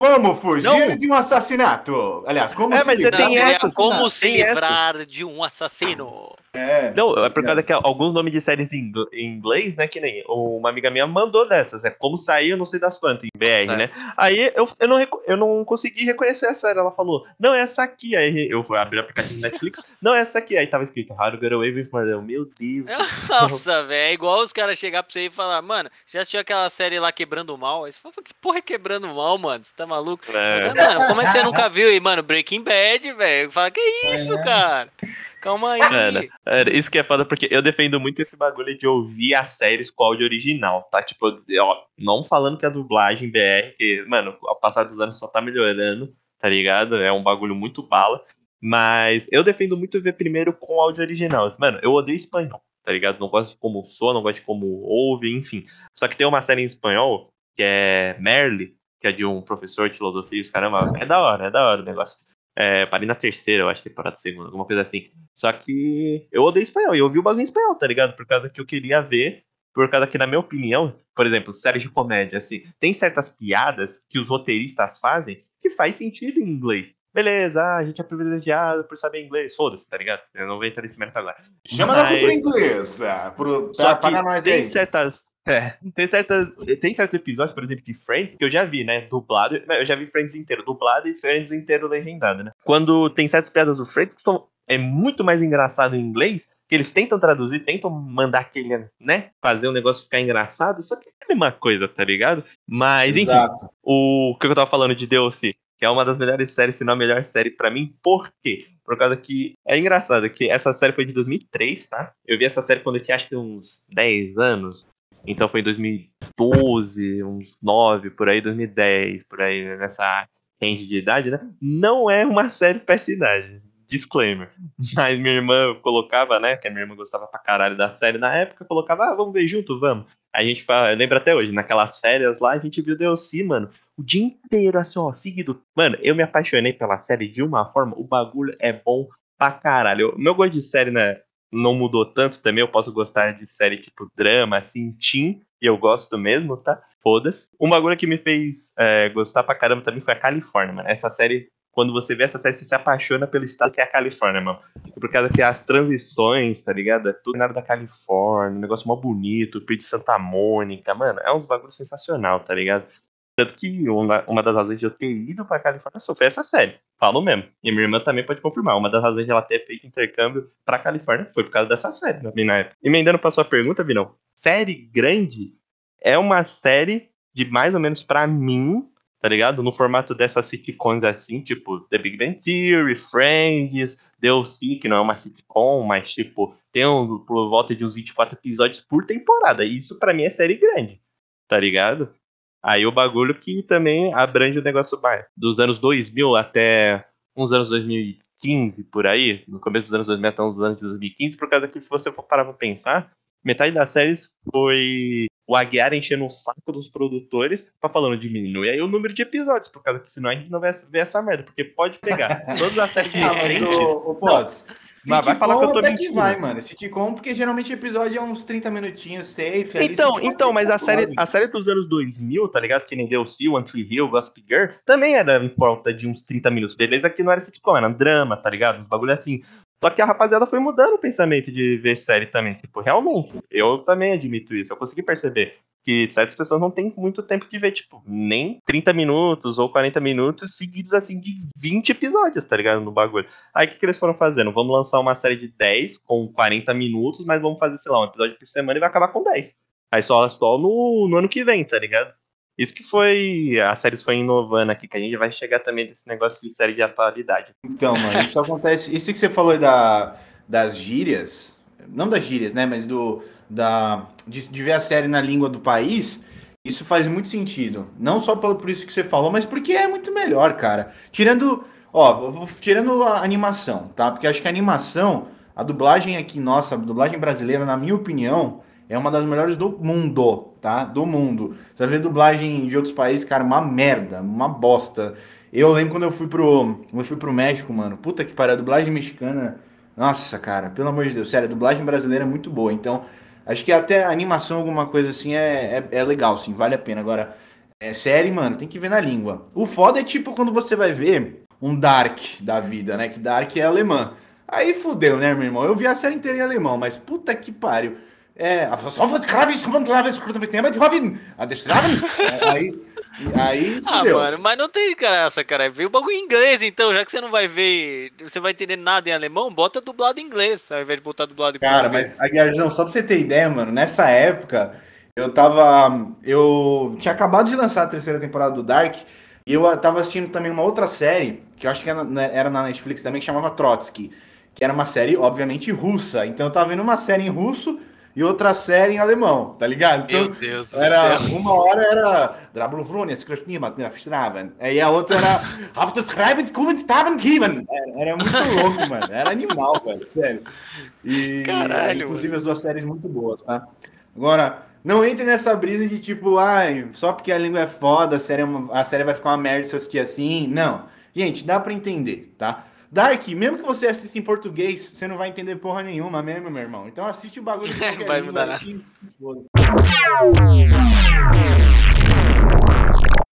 Como fugir Não. de um assassinato? Aliás, como É, se mas você livrar- tem essa, como se livrar de um assassino. É. Não, é por causa que alguns nomes de séries em ingl- em inglês, né? Que nem uma amiga minha mandou dessas. É como sair, eu não sei das quantas, em BR, Nossa. né? Aí eu, eu, não, eu não consegui reconhecer a série. Ela falou, não, é essa aqui. Aí eu fui abrir o aplicativo do Netflix, não, é essa aqui. Aí tava escrito How to Get Away with Murder. Meu Deus. Nossa, velho, é igual os caras chegar pra você e falar, mano, já assistiu aquela série lá Quebrando o Mal? Aí você fala, que porra é Quebrando o Mal, mano? Você tá maluco? É. Mano, como é que você nunca viu? E, mano, Breaking Bad, velho. Fala, que isso, cara? Calma aí. É, isso que é foda, porque eu defendo muito esse bagulho de ouvir as séries com áudio original, tá? Tipo, ó, não falando que a dublagem BR, que, mano, ao passar dos anos só tá melhorando, tá ligado? É um bagulho muito bala. Mas eu defendo muito ver primeiro com áudio original. Mano, eu odeio espanhol, tá ligado? Não gosto de como soa, não gosto de como ouve, enfim. Só que tem uma série em espanhol que é Merle, que é de um professor de filosofia, os caramba, é da hora, é da hora o negócio. É, parei na terceira, eu acho, temporada segunda, alguma coisa assim. Só que eu odeio espanhol, e eu ouvi o bagulho em espanhol, tá ligado? Por causa que eu queria ver, por causa que, na minha opinião, por exemplo, séries de comédia, assim, tem certas piadas que os roteiristas fazem que faz sentido em inglês. Beleza, ah, a gente é privilegiado por saber inglês. Foda-se, tá ligado? Eu não vou entrar nesse mérito agora. Chama Mas... na cultura inglesa. Pro... Só que nós tem aí. certas é, tem, certas, tem certos episódios, por exemplo, de Friends, que eu já vi, né? Dublado. Eu já vi Friends inteiro dublado e Friends inteiro legendado, né? Quando tem certas piadas do Friends que são, é muito mais engraçado em inglês, que eles tentam traduzir, tentam mandar aquele, né? Fazer o negócio ficar engraçado, só que é a mesma coisa, tá ligado? Mas, enfim, Exato. o que eu tava falando de DLC, que é uma das melhores séries, se não a melhor série para mim, por quê? Por causa que é engraçado que essa série foi de 2003, tá? Eu vi essa série quando eu tinha acho que uns 10 anos, então foi em 2012, uns 9, por aí, 2010, por aí, nessa range de idade, né? Não é uma série pra essa idade. Disclaimer. Mas minha irmã colocava, né? Que a minha irmã gostava pra caralho da série na época, colocava, ah, vamos ver junto, vamos. A gente lembra até hoje, naquelas férias lá, a gente viu DLC, mano, o dia inteiro, assim, ó, seguido. Mano, eu me apaixonei pela série de uma forma, o bagulho é bom pra caralho. O meu gosto de série, né? não mudou tanto também. Eu posso gostar de série tipo drama, assim, teen, e eu gosto mesmo, tá? Foda-se. Um bagulho que me fez é, gostar pra caramba também foi a Califórnia, mano. Essa série, quando você vê essa série, você se apaixona pelo estado que é a Califórnia, mano. Por causa que as transições, tá ligado? É tudo nada da Califórnia, um negócio mó bonito, o de Santa Mônica, mano. É uns bagulhos sensacional, tá ligado? Tanto que uma, uma das razões de eu ter ido pra Califórnia foi essa série. Falo mesmo. E minha irmã também pode confirmar. Uma das razões de ela ter feito intercâmbio pra Califórnia foi por causa dessa série, na época. Emendando pra sua pergunta, Vinão. Série grande é uma série de mais ou menos pra mim, tá ligado? No formato dessas sitcoms assim, tipo The Big Bang Theory, Friends, DLC, que não é uma sitcom, mas tipo, tem um, por volta de uns 24 episódios por temporada. E isso para mim é série grande, tá ligado? Aí o bagulho que também abrange o negócio dos anos 2000 até uns anos 2015, por aí, no começo dos anos 2000 até uns anos de 2015, por causa que se você for parar pra pensar, metade das séries foi o Aguiar enchendo o saco dos produtores pra falando diminui aí o número de episódios, por causa que senão a gente não vai ver essa merda, porque pode pegar todas as séries recentes... Ah, o, o Potts, mas vai falar que eu tô mentindo. que vai, mano. Sitcom, porque geralmente o episódio é uns 30 minutinhos, safe. Então, então, mas a série, a série dos anos 2000, tá ligado? Que nem deu o One Tree Hill, Gossip Girl, também era em volta de uns 30 minutos. Beleza que não era sitcom, era drama, tá ligado? Uns bagulho assim. Só que a rapaziada foi mudando o pensamento de ver série também. Tipo, realmente, eu também admito isso. Eu consegui perceber que certas pessoas não têm muito tempo de ver, tipo, nem 30 minutos ou 40 minutos seguidos, assim, de 20 episódios, tá ligado? No bagulho. Aí o que, que eles foram fazendo? Vamos lançar uma série de 10 com 40 minutos, mas vamos fazer, sei lá, um episódio por semana e vai acabar com 10. Aí só, só no, no ano que vem, tá ligado? Isso que foi. A série foi inovando aqui, que a gente vai chegar também nesse negócio de série de atualidade. Então, mano, isso acontece. Isso que você falou da, das gírias, não das gírias, né? Mas do. Da, de, de ver a série na língua do país, isso faz muito sentido. Não só por, por isso que você falou, mas porque é muito melhor, cara. Tirando. Ó, tirando a animação, tá? Porque acho que a animação, a dublagem aqui, nossa, a dublagem brasileira, na minha opinião, é uma das melhores do mundo, tá? Do mundo. Você ver dublagem de outros países, cara, uma merda, uma bosta. Eu lembro quando eu fui pro, eu fui pro México, mano. Puta que pariu, a dublagem mexicana. Nossa, cara, pelo amor de Deus, sério, a dublagem brasileira é muito boa. Então, acho que até animação, alguma coisa assim, é, é, é legal, sim, vale a pena. Agora, é série, mano, tem que ver na língua. O foda é tipo quando você vai ver um Dark da vida, né? Que Dark é alemã. Aí fudeu, né, meu irmão? Eu vi a série inteira em alemão, mas puta que pariu. É, aí, aí Ah, mano, mas não tem graça, cara. Veio o bagulho em inglês, então, já que você não vai ver, você vai entender nada em alemão, bota dublado em inglês, ao invés de botar dublado em Cara, mas, Aguiarjão, só pra você ter ideia, mano, nessa época, eu tava. Eu tinha acabado de lançar a terceira temporada do Dark, e eu tava assistindo também uma outra série, que eu acho que era na Netflix também, que chamava Trotsky, que era uma série, obviamente, russa. Então eu tava vendo uma série em russo e outra série em alemão, tá ligado? Então, Meu Deus do era, céu. Uma hora era Drabluvronia, Skrishnimat, Aí a outra era Schreiben Kuvenstaben Kiven. Era muito louco, mano. Era animal, velho, sério. E, Caralho, inclusive, mano. as duas séries muito boas, tá? Agora, não entre nessa brisa de tipo, ai, só porque a língua é foda, a série, é uma- a série vai ficar uma merda se eu assistir assim. Não. Gente, dá pra entender, tá? Dark, mesmo que você assista em português, você não vai entender porra nenhuma mesmo, meu irmão. Então assiste o bagulho qualquer Vai mudar nada. que.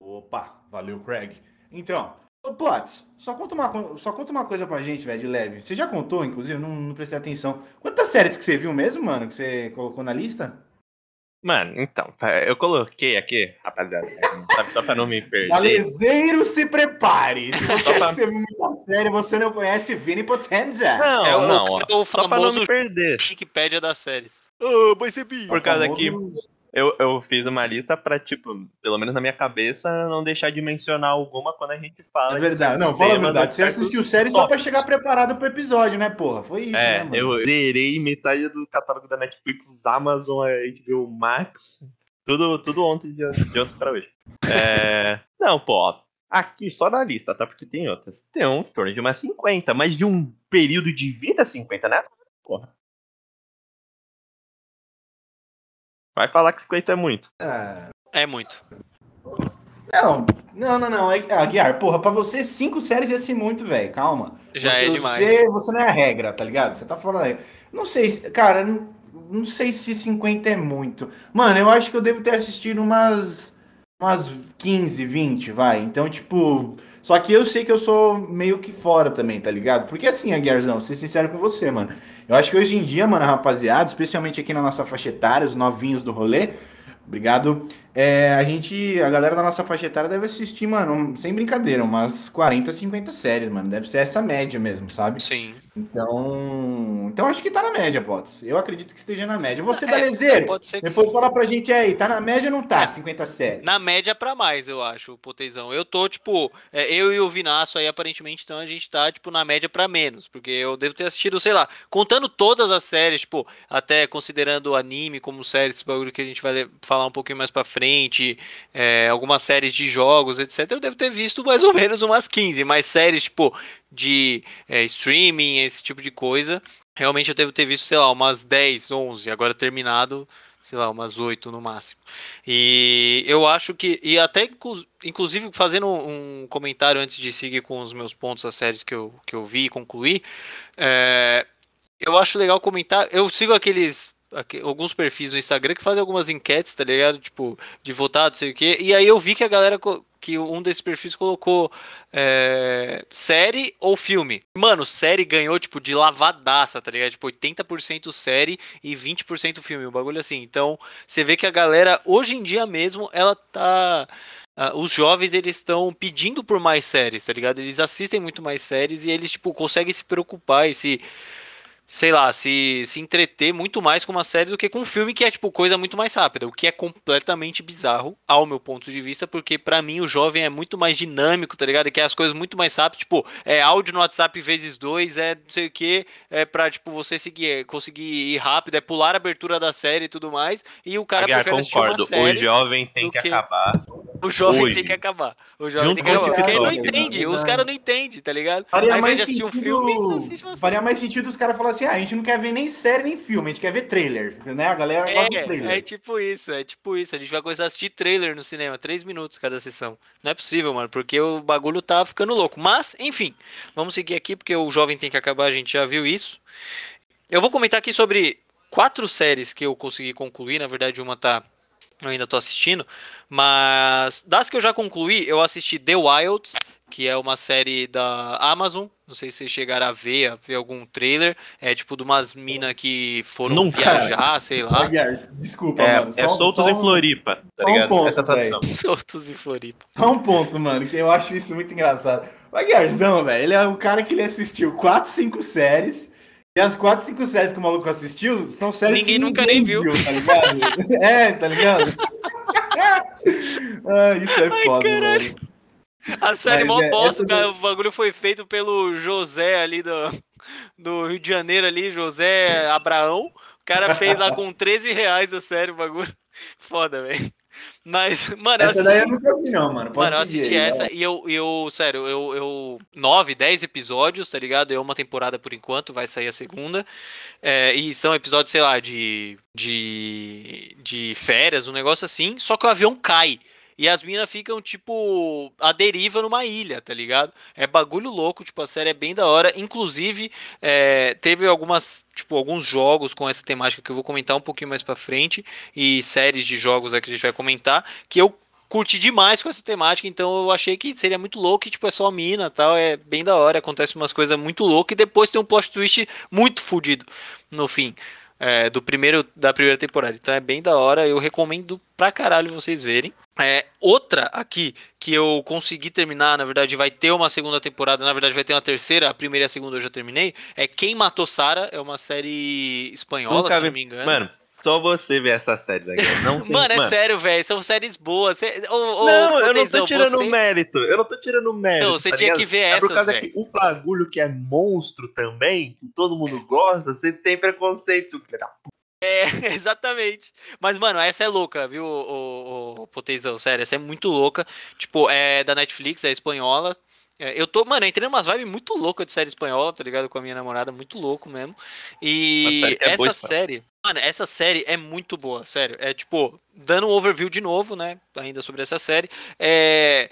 Opa, valeu, Craig. Então, ô, só conta uma, só conta uma coisa pra gente, velho, de leve. Você já contou, inclusive, não, não prestei atenção. Quantas séries que você viu mesmo, mano, que você colocou na lista? Mano, então, eu coloquei aqui, rapaziada, sabe, só pra não me perder. Balezeiro, se prepare. Se você pra- que você viu muita série, você não conhece Vini Potenza. Não, É o- não, é ó, o só pra não famoso me perder. Wikipédia das séries. Ô, vai ser bi. Por causa Famoso- que eu, eu fiz uma lista pra, tipo, pelo menos na minha cabeça, não deixar de mencionar alguma quando a gente fala. É de verdade. Não, fala a verdade. de Você assistiu série só pra chegar preparado pro episódio, né, porra? Foi isso, É, né, mano? eu zerei metade do catálogo da Netflix, Amazon, HBO Max, tudo, tudo ontem, de, de ontem pra hoje. É, não, pô, aqui só na lista, tá? Porque tem outras. Tem um em torno de umas 50, mas de um período de vida 50, né? Porra. Vai falar que 50 é muito. Ah, É muito. Não, não, não, não. É, ah, Guiar, porra, pra você, cinco séries ia ser muito, velho. Calma. Já você, é demais. Você, você não é a regra, tá ligado? Você tá falando aí. Não sei, se- cara, não, não sei se 50 é muito. Mano, eu acho que eu devo ter assistido umas, umas 15, 20, vai. Então, tipo. Só que eu sei que eu sou meio que fora também, tá ligado? Porque assim, Aguiarzão, ser sincero com você, mano. Eu acho que hoje em dia, mano, rapaziada, especialmente aqui na nossa faixa etária, os novinhos do rolê, obrigado. É, a gente, a galera da nossa faixa etária deve assistir, mano, sem brincadeira, umas 40, 50 séries, mano. Deve ser essa média mesmo, sabe? Sim. Então, então acho que tá na média, Potts. Eu acredito que esteja na média. Você, É, ser que depois sim. fala pra gente aí, tá na média ou não tá? É. 50 séries. Na média pra mais, eu acho, potezão. Eu tô, tipo, é, eu e o Vinaço aí, aparentemente, então a gente tá, tipo, na média pra menos. Porque eu devo ter assistido, sei lá, contando todas as séries, tipo, até considerando o anime como série, esse bagulho que a gente vai falar um pouquinho mais pra frente, é, algumas séries de jogos, etc. Eu devo ter visto mais ou menos umas 15, mas séries, tipo, de é, streaming, esse tipo de coisa. Realmente eu devo ter visto, sei lá, umas 10, 11, agora terminado, sei lá, umas 8 no máximo. E eu acho que, e até inclu- inclusive fazendo um comentário antes de seguir com os meus pontos das séries que eu, que eu vi e concluí, é, eu acho legal comentar. Eu sigo aqueles. Alguns perfis no Instagram que fazem algumas enquetes, tá ligado? Tipo, de votar, não sei o quê. E aí eu vi que a galera. Que um desses perfis colocou é, série ou filme. Mano, série ganhou, tipo, de lavadaça, tá ligado? Tipo, 80% série e 20% filme. Um bagulho assim. Então, você vê que a galera, hoje em dia mesmo, ela tá. ah, os jovens eles estão pedindo por mais séries, tá ligado? Eles assistem muito mais séries e eles tipo conseguem se preocupar e se sei lá, se, se entreter muito mais com uma série do que com um filme que é tipo coisa muito mais rápida, o que é completamente bizarro ao meu ponto de vista, porque pra mim o jovem é muito mais dinâmico, tá ligado? Que é as coisas muito mais rápidas, tipo, é áudio no WhatsApp vezes dois, é não sei o que, é pra tipo você seguir, conseguir ir rápido, é pular a abertura da série e tudo mais, e o cara Aguiar, prefere concordo. uma série. O jovem tem que que- acabar. O jovem Hoje. tem que acabar. O jovem Junto tem que acabar. Porque ele não entende. Os caras não entendem, tá ligado? Faria mais de assistir um sentido, filme, assiste uma série. faria mais sentido os caras falarem assim, ah, a gente não quer ver nem série nem filme, a gente quer ver trailer, né? A galera gosta de É, trailer. é tipo isso, é tipo isso. A gente vai começar a assistir trailer no cinema, três minutos cada sessão. Não é possível, mano, porque o bagulho tá ficando louco. Mas, enfim, vamos seguir aqui, porque o jovem tem que acabar, a gente já viu isso. Eu vou comentar aqui sobre quatro séries que eu consegui concluir. Na verdade, uma tá. Eu ainda tô assistindo. Mas das que eu já concluí, eu assisti The Wild, que é uma série da Amazon. Não sei se vocês chegaram a ver, a ver algum trailer. É tipo de umas minas que foram Nunca. viajar, sei lá. Desculpa, É, mano. é soltos só em um- Floripa, tá só um ponto, Essa tradução. Soltos em Floripa. Só um ponto, mano, que eu acho isso muito engraçado. O Aguiarzão, velho, ele é o cara que ele assistiu 4, 5 séries. E as 4, 5 séries que o maluco assistiu são séries Ninguém que nunca ninguém nem viu. tá ligado? é, tá ligado? ah, isso é foda, mano. A série Mas mó é, bosta, cara. do- O bagulho foi feito pelo José ali do, do Rio de Janeiro ali, José Abraão. O cara fez lá com 13 reais a série, o bagulho. Foda, velho. Mas, mano, essa daí eu nunca vi, não, mano. Pode mano, eu assisti aí, essa e eu, eu, sério, eu, eu. 9, 10 episódios, tá ligado? É uma temporada por enquanto, vai sair a segunda. É, e são episódios, sei lá, de. de. de férias, um negócio assim. Só que o avião cai. E as minas ficam, tipo, à deriva numa ilha, tá ligado? É bagulho louco, tipo, a série é bem da hora. Inclusive, é, teve algumas, tipo, alguns jogos com essa temática que eu vou comentar um pouquinho mais pra frente. E séries de jogos aí que a gente vai comentar. Que eu curti demais com essa temática, então eu achei que seria muito louco, e, tipo, é só mina tal, é bem da hora, acontece umas coisas muito loucas, e depois tem um plot twist muito fodido no fim. É, do primeiro da primeira temporada. Então é bem da hora, eu recomendo pra caralho vocês verem. É, outra aqui que eu consegui terminar, na verdade vai ter uma segunda temporada, na verdade vai ter uma terceira, a primeira e a segunda eu já terminei. É Quem Matou Sara, é uma série espanhola, Nunca se não me engano. Mano, só você vê essa série daqui. Não tem, Mano, é sério, velho, são séries boas. Cê, Não, eu não tô tirando você- mérito. Eu não tô tirando mérito. Então, você tá tinha ligado? que ver É por causa que o bagulho que é monstro também, que todo mundo gosta, você tem preconceito. filho da p***. É, exatamente. Mas, mano, essa é louca, viu, o, o, o Potezão? Sério, essa é muito louca. Tipo, é da Netflix, é espanhola. É, eu tô, mano, entrei numa vibe muito louca de série espanhola, tá ligado? Com a minha namorada, muito louco mesmo. E série é boa, essa espanhola. série, mano, essa série é muito boa, sério. É tipo, dando um overview de novo, né? Ainda sobre essa série. É.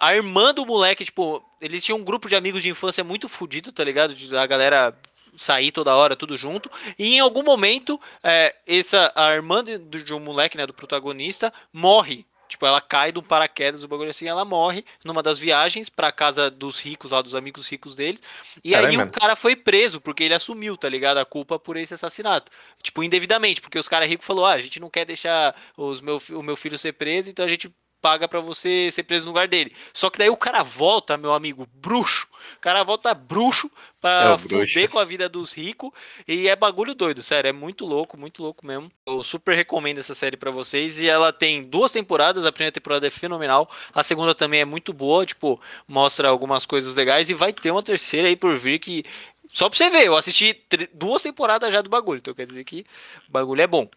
a- irmã do moleque, tipo, eles tinham um grupo de amigos de infância muito fudido, tá ligado? De, a galera sair toda hora, tudo junto. E em algum momento, é, essa, a irmã de, de um moleque, né, do protagonista, morre. Tipo, ela cai do paraquedas, o bagulho assim, ela morre numa das viagens pra casa dos ricos, lá dos amigos ricos deles. E Caralho, aí o cara foi preso, porque ele assumiu, tá ligado? A culpa por esse assassinato. Tipo, indevidamente, porque os caras ricos falaram, ah, a gente não quer deixar os meu, o meu filho ser preso, então a gente paga pra você ser preso no lugar dele. Só que daí o cara volta, meu amigo, bruxo. O cara volta bruxo É pra fuder bruxo. com a vida dos ricos. E é bagulho doido, sério. É muito louco, muito louco mesmo. Eu super recomendo essa série pra vocês. E ela tem duas temporadas. A primeira temporada é fenomenal. A segunda também é muito boa. Tipo, mostra algumas coisas legais. E vai ter uma terceira aí por vir que. Só pra você ver, eu assisti duas temporadas já do bagulho. Então quer dizer que o bagulho é bom.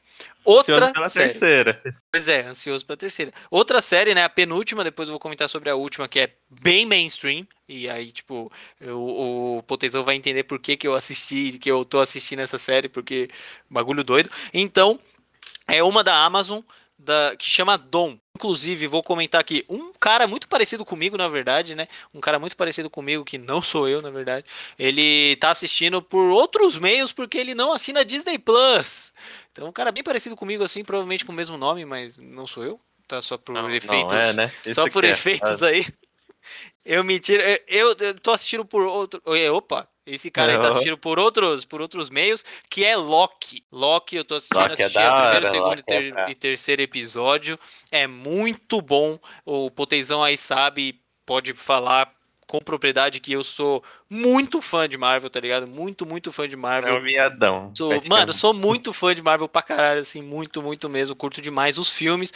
Ansioso Outra pela série. terceira. Pois é, ansioso pra terceira. Outra série, né? A penúltima, depois eu vou comentar sobre a última, que é bem mainstream. E aí, tipo, eu- o Potezão vai entender por que, que eu assisti, que eu tô assistindo essa série, porque bagulho doido. Então, é uma da Amazon, da, que chama Dom. Inclusive, vou comentar aqui, um cara muito parecido comigo, na verdade, né? Um cara muito parecido comigo, que não sou eu, na verdade. Ele tá assistindo por outros meios, porque ele não assina Disney Plus. Então, um cara bem parecido comigo, assim, provavelmente com o mesmo nome, mas não sou eu. Tá só por Não, efeitos. não é, né? Só por é. efeitos aí. Eu me tiro. eu- Eu, tô assistindo por outro. Opa! Esse cara aí tá assistindo por outros, por outros meios, que é Loki. Loki, eu tô assistindo, Loki é assisti o primeiro, segundo Loki e, ter- é e terceiro episódio. É muito bom. O Potezão aí sabe, pode falar com propriedade que eu sou muito fã de Marvel, tá ligado? Muito, muito fã de É Marvel. um viadão. Sou- mano, sou muito fã de Marvel pra caralho, assim, muito, muito mesmo. Curto demais os filmes.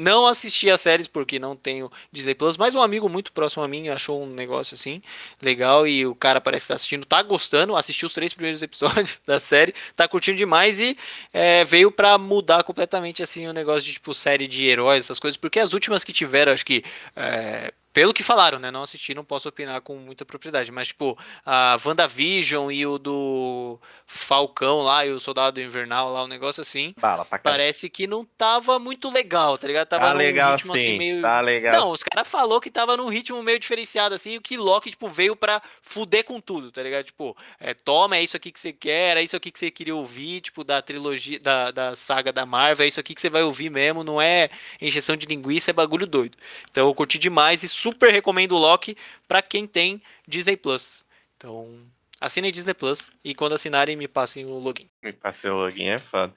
Não assisti as séries porque não tenho Disney Plus, mas um amigo muito próximo a mim achou um negócio assim legal e o cara parece que tá assistindo, tá gostando, assistiu os três primeiros episódios da série, tá curtindo demais e é, veio pra mudar completamente assim o negócio de tipo série de heróis, essas coisas, porque as últimas que tiveram, acho que é, pelo que falaram, né? Não assisti, não posso opinar com muita propriedade, mas tipo, a WandaVision e o do Falcão lá e o Soldado Invernal lá, um negócio assim. Bala. Parece que não tava muito legal, tá ligado? Tava Tá num legal ritmo sim. assim meio. Tá legal. Não, os caras falou que tava num ritmo meio diferenciado, assim, e o que Loki, tipo, veio pra fuder com tudo, tá ligado? Tipo, é, toma, é isso aqui que você quer, é isso aqui que você queria ouvir, tipo, da trilogia, da, da saga da Marvel, é isso aqui que você vai ouvir mesmo, não é encheção de linguiça, é bagulho doido. Então eu curti demais e super recomendo o Loki pra quem tem Disney Plus. Então, assinem Disney Plus e quando assinarem me passem o login. Me passei o login, é foda.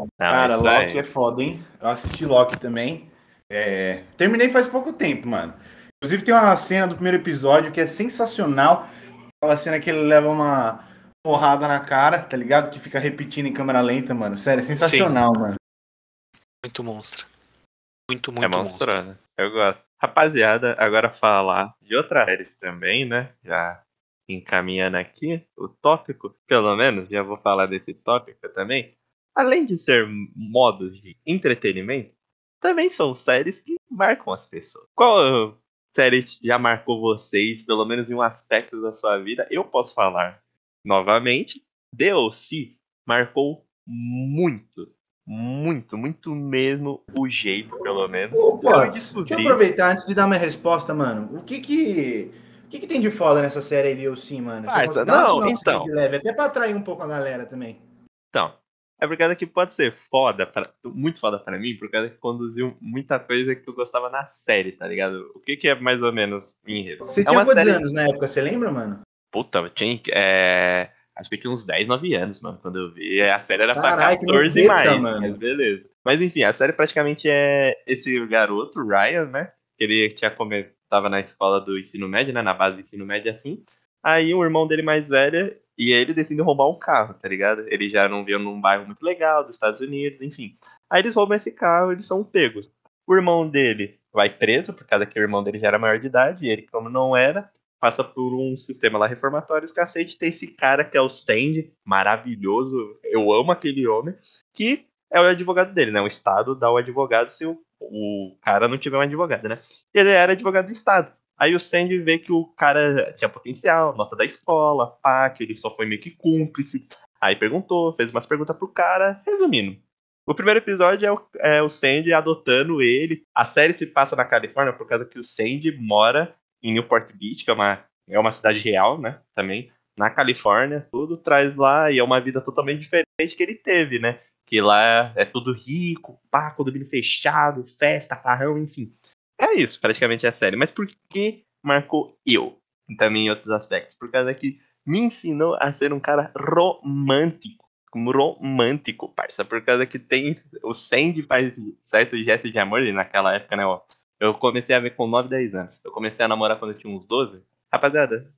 Não, Cara, aí- Loki é foda, hein? Eu assisti Loki também. É, Terminei faz pouco tempo, mano. Inclusive tem uma cena do primeiro episódio que é sensacional. Aquela cena que ele leva uma porrada na cara, tá ligado? Que fica repetindo em câmera lenta, mano. Sério, é sensacional, mano. Muito monstro. Muito, muito É monstro. monstrona. Eu gosto. Rapaziada, agora falar de outras séries também, né? Já encaminhando aqui o tópico, pelo menos, já vou falar desse tópico também. Além de ser modos de entretenimento, também são séries que marcam as pessoas. Qual série já marcou vocês, pelo menos em um aspecto da sua vida? Eu posso falar novamente. DLC marcou muito, muito, muito mesmo o jeito, pelo menos. Ô, pô, deixa eu aproveitar antes de dar minha resposta, mano. O que que, o que, que tem de foda nessa série DLC, mano? Ah, essa, não, então. Leve, até pra atrair um pouco a galera também. Então, é por causa que pode ser foda, pra, muito foda para mim, por causa que conduziu muita coisa que eu gostava na série, tá ligado? O que, que é mais ou menos enredo? Você é tinha quantos série... anos na época, você lembra, mano? Puta, eu tinha. É... Acho que eu tinha uns 10, 9 anos, mano, quando eu vi. A série era Carai, pra 14 e mais, mano. mas beleza. Mas enfim, a série praticamente é esse garoto, Ryan, né? Ele tinha come... tava na escola do ensino médio, né? Na base do ensino médio assim. Aí o irmão dele mais velho e ele decide roubar um carro, tá ligado? Ele já não viu num bairro muito legal dos Estados Unidos, enfim. Aí eles roubam esse carro, eles são pegos. O irmão dele vai preso, por causa que o irmão dele já era maior de idade, e ele, como não era, passa por um sistema lá reformatório, os cacete, tem esse cara que é o Sandy, maravilhoso, eu amo aquele homem, que é o advogado dele, né? O Estado dá o advogado se o, o cara não tiver um advogado, né? Ele era advogado do Estado. Aí o Sandy vê que o cara tinha potencial, nota da escola, pá, que ele só foi meio que cúmplice. Aí perguntou, fez umas perguntas pro cara. Resumindo, o primeiro episódio é o, é o Sandy adotando ele. A série se passa na Califórnia por causa que o Sandy mora em Newport Beach, que é uma, é uma cidade real, né? Também. Na Califórnia, tudo traz lá e é uma vida totalmente diferente que ele teve, né? Que lá é tudo rico, pá, condomínio fechado, festa, carrão, enfim. É isso, praticamente é a série. Mas por que marcou eu? Também em outros aspectos. Por causa que me ensinou a ser um cara romântico. Romântico, parça. Por causa que tem. O Sandy faz certo gesto de amor, e naquela época, né? Ó, eu comecei a ver com 9, 10 anos. Eu comecei a namorar quando eu tinha uns 12. Rapaziada,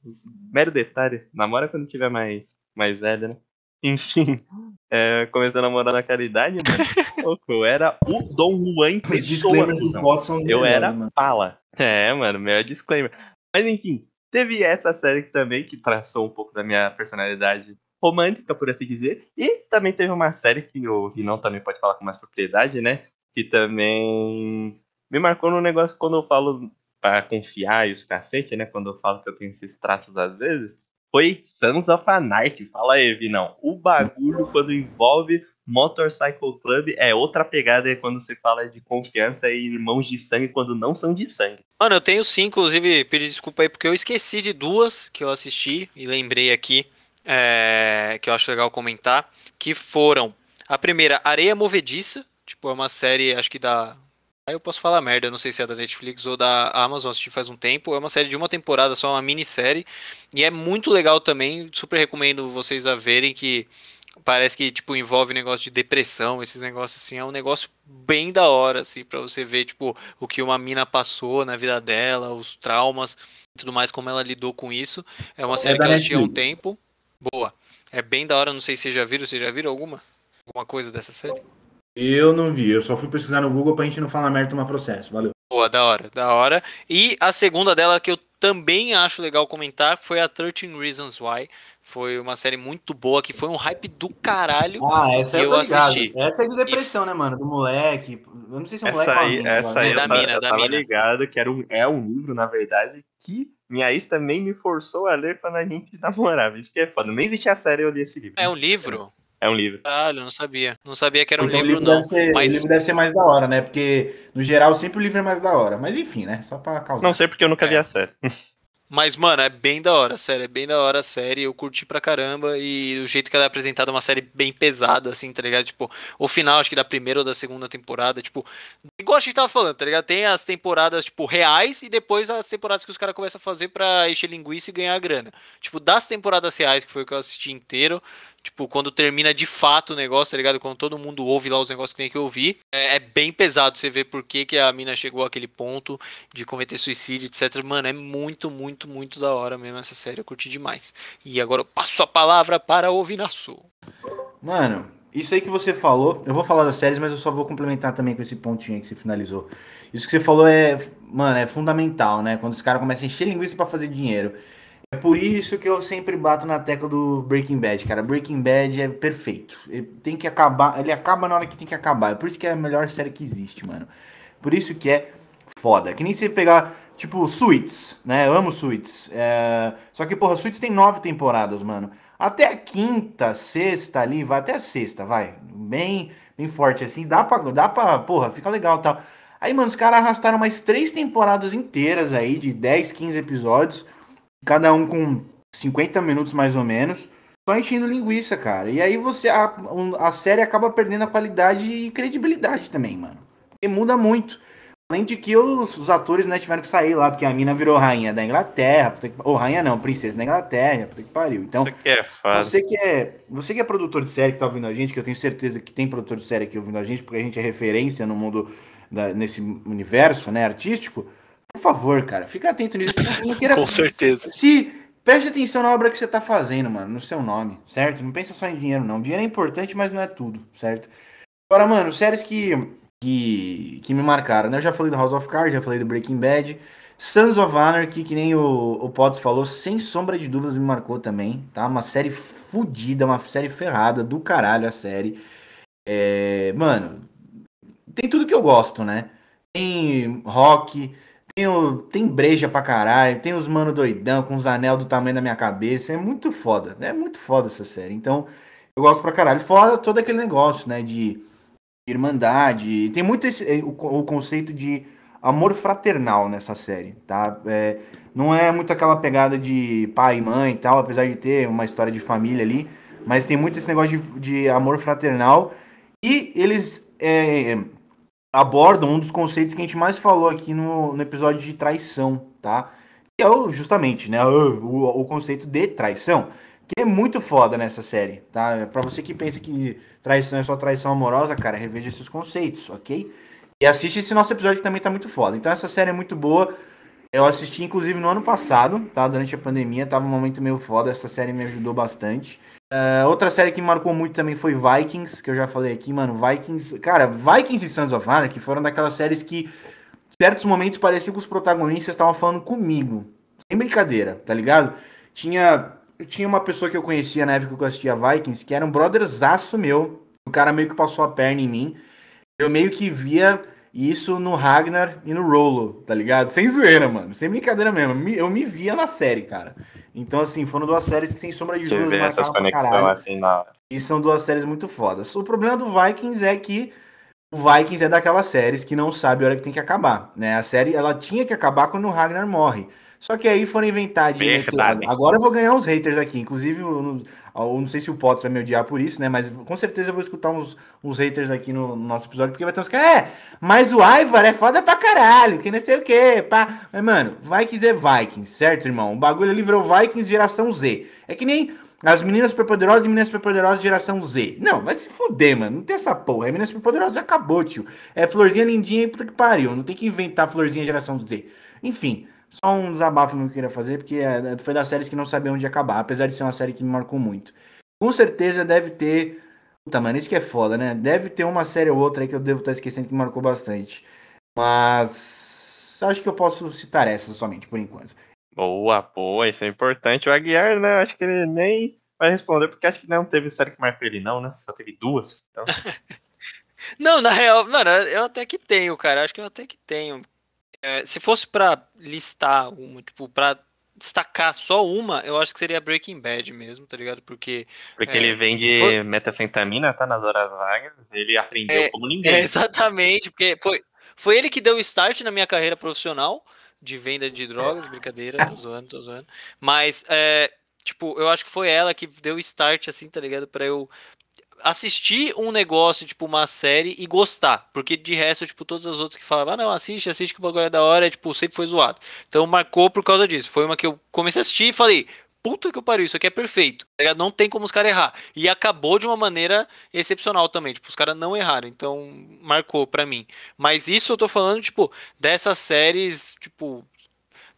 mero detalhe, namora quando tiver mais, mais velho, né? Enfim, é, comecei a namorar na caridade, mas eu era o Dom Juan pessoa. Eu era mano. pala. É, mano, meu disclaimer. Mas enfim, teve essa série também que traçou um pouco da minha personalidade romântica, por assim dizer. E também teve uma série que o Rinão também pode falar com mais propriedade, né? Que também me marcou no negócio quando eu falo para confiar e os cacete, né? Quando eu falo que eu tenho esses traços às vezes foi Sons of Anarchy. Fala aí, Vinão. O bagulho, quando envolve Motorcycle Club, é outra pegada quando você fala de confiança e irmãos de sangue quando não são de sangue. Mano, eu tenho sim, inclusive, pedir desculpa aí, porque eu esqueci de duas que eu assisti e lembrei aqui, é, que eu acho legal comentar, que foram a primeira, Areia Movediça, tipo, é uma série, acho que da Aí eu posso falar merda, eu não sei se é da Netflix ou da Amazon, assisti faz um tempo. É uma série de uma temporada, só uma minissérie. E é muito legal também, super recomendo vocês a verem que parece que tipo envolve negócio de depressão, esses negócios assim, é um negócio bem da hora assim para você ver tipo o que uma mina passou na vida dela, os traumas, tudo mais como ela lidou com isso. É uma é série que assisti há um tempo. Boa. É bem da hora, não sei se vocês já viram, vocês já viram alguma alguma coisa dessa série? Eu não vi, eu só fui pesquisar no Google pra gente não falar merda e tomar processo. Valeu. Boa, da hora, da hora. E a segunda dela que eu também acho legal comentar foi a 13 Reasons Why. Foi uma série muito boa, que foi um hype do caralho ah, essa eu, eu assisti. Essa é de depressão, e... né, mano? Do moleque. Eu não sei se é um moleque essa aí, mina, essa aí, é da mina, eu da tava mina. ligado que era um, é um livro, na verdade, que minha ex também me forçou a ler quando a gente namorava. Isso que é foda. Nem existia a série, eu li esse livro. É um livro? É um livro. Caralho, não sabia. Não sabia que era um então, livro, não. Ser, mas... O livro deve ser mais da hora, né? Porque, no geral, sempre o livro é mais da hora. Mas enfim, né? Só pra causar. Não sei porque eu nunca é. vi a série. Mas, mano, é bem da hora, sério. É bem da hora a série. Eu curti pra caramba. E o jeito que ela é apresentada é uma série bem pesada, assim, tá ligado? Tipo, o final, acho que da primeira ou da segunda temporada, tipo, igual a gente tava falando, tá ligado? Tem as temporadas, tipo, reais e depois as temporadas que os caras começam a fazer pra encher linguiça e ganhar grana. Tipo, das temporadas reais, que foi o que eu assisti inteiro, Tipo, quando termina de fato o negócio, tá ligado? Quando todo mundo ouve lá os negócios que tem que ouvir. É, é, bem pesado você ver por que, que a mina chegou àquele ponto de cometer suicídio, etc. Mano, é muito, muito, muito da hora mesmo essa série. Eu curti demais. E agora eu passo a palavra para o Vinaço. Mano, isso aí que você falou, eu vou falar das séries, mas eu só vou complementar também com esse pontinho aí que você finalizou. Isso que você falou é, mano, é fundamental, né? Quando os caras começam a encher linguiça para fazer dinheiro. É por isso que eu sempre bato na tecla do Breaking Bad, cara. Breaking Bad é perfeito. Ele tem que acabar, ele acaba na hora que tem que acabar. É por isso que é a melhor série que existe, mano. Por isso que é foda. Que nem você pegar, tipo, Suits, né? Eu amo Suits. É... Só que, porra, Suits tem nove temporadas, mano. Até a quinta, sexta ali, vai até a sexta, vai. Bem, bem forte assim. Dá pra, dá pra, porra, fica legal tal. Tá? Aí, mano, os caras arrastaram mais três temporadas inteiras aí, de 10, 15 episódios, cada um com 50 minutos mais ou menos, só enchendo linguiça, cara. E aí você a, a série acaba perdendo a qualidade e credibilidade também, mano. Porque muda muito. Além de que os, os, atores né, tiveram que sair lá, porque a mina virou rainha da Inglaterra, ou rainha não, princesa da Inglaterra, puta que pariu. Então, que é você que é, você que é produtor de série que tá ouvindo a gente, que eu tenho certeza que tem produtor de série aqui ouvindo a gente, porque a gente é referência no mundo da, nesse universo, né, artístico, por favor, cara, fica atento nisso. Não queira, Com certeza. Se preste atenção na obra que você tá fazendo, mano, no seu nome, certo? Não pensa só em dinheiro, não. Dinheiro é importante, mas não é tudo, certo? Agora, mano, séries que, que, que me marcaram, né? Eu já falei do House of Cards, já falei do Breaking Bad. Sons of Anarchy, que nem o, o Potts falou, sem sombra de dúvidas me marcou também, tá? Uma série fodida, uma série ferrada, do caralho a série. É, mano, tem tudo que eu gosto, né? Tem rock, tem, tem breja pra caralho, tem os mano doidão com os anel do tamanho da minha cabeça. É muito foda, é muito foda essa série. Então, eu gosto pra caralho. Fora todo aquele negócio, né? De irmandade. Tem muito esse, o, o conceito de amor fraternal nessa série, tá? É, não é muito aquela pegada de pai e mãe e tal, apesar de ter uma história de família ali, mas tem muito esse negócio de, de amor fraternal e eles é, abordam um dos conceitos que a gente mais falou aqui no, no episódio de traição, tá? Que é o, justamente, né, o, o, o, conceito de traição, que é muito foda nessa série, tá? Para você que pensa que traição é só traição amorosa, cara, reveja esses conceitos, ok? E assiste esse nosso episódio que também tá muito foda. Então essa série é muito boa. Eu assisti inclusive no ano passado, tá? Durante a pandemia, tava um momento meio foda, essa série me ajudou bastante. Uh, outra série que marcou muito também foi Vikings, que eu já falei aqui, mano. Vikings. Cara, Vikings e Sons of Anarchy foram daquelas séries que, em certos momentos, parecia que os protagonistas estavam falando comigo. Sem brincadeira, tá ligado? Tinha, tinha uma pessoa que eu conhecia na época que eu assistia Vikings, que era um brotherzaço meu. O cara meio que passou a perna em mim. Eu meio que via isso no Ragnar e no Rolo, tá ligado? Sem zoeira, mano. Sem brincadeira mesmo. Eu me via na série, cara. Então, assim, foram duas séries que, sem sombra de dúvidas, marcaram essas conexões assim na E são duas séries muito fodas. O problema do Vikings é que o Vikings é daquelas séries que não sabe a hora que tem que acabar, né? A série, ela tinha que acabar quando o Ragnar morre. Só que aí foram inventar de. Meter... Agora eu vou ganhar uns haters aqui. Inclusive, eu não, sei se o Potts vai me odiar por isso, né? Mas com certeza eu vou escutar uns, uns haters aqui no, no nosso episódio, porque vai ter uns caras. É, mas o Ivar é foda pra caralho, que não sei o quê. Pá. Mas, mano, Vikings é Vikings, certo, irmão? O bagulho ali virou Vikings geração Z. É que nem. As meninas superpoderosas e meninas superpoderosas geração Z. Não, vai se fuder, mano. Não tem essa porra. É meninas superpoderosas acabou, tio. É florzinha lindinha e puta que pariu. Não tem que inventar florzinha geração Z. Enfim. Só um desabafo que eu queria fazer, porque é, foi das séries que não sabia onde acabar, apesar de ser uma série que me marcou muito. Com certeza deve ter. Puta, mano, isso que é foda, né? Deve ter uma série ou outra aí que eu devo estar esquecendo que me marcou bastante. Mas. Acho que eu posso citar essa somente, por enquanto. Boa, boa, isso é importante. O Aguiar, né? Acho que ele nem vai responder, porque acho que não teve série que marcou ele, não, né? Só teve duas. Então... não, na real, mano, eu até que tenho, cara. Acho que eu até que tenho. É, se fosse para listar uma, tipo, para destacar só uma, eu acho que seria Breaking Bad mesmo, tá ligado? Porque. Porque é, ele vende por... metafentamina, tá? Nas horas vagas, ele aprendeu é, como ninguém. É, exatamente, porque foi, foi ele que deu o start na minha carreira profissional de venda de drogas, de brincadeira, tô zoando, tô zoando. Mas, é, tipo, eu acho que foi ela que deu o start, assim, tá ligado? Pra eu assistir um negócio, tipo, uma série e gostar. Porque de resto, tipo, todas as outras que falavam, ah, não, assiste, assiste que o bagulho é da hora, é, tipo, sempre foi zoado. Então marcou por causa disso. Foi uma que eu comecei a assistir e falei, puta que eu pariu, isso aqui é perfeito. Tá não tem como os caras errar. E acabou de uma maneira excepcional também. Tipo, os caras não erraram. Então, marcou para mim. Mas isso eu tô falando, tipo, dessas séries, tipo,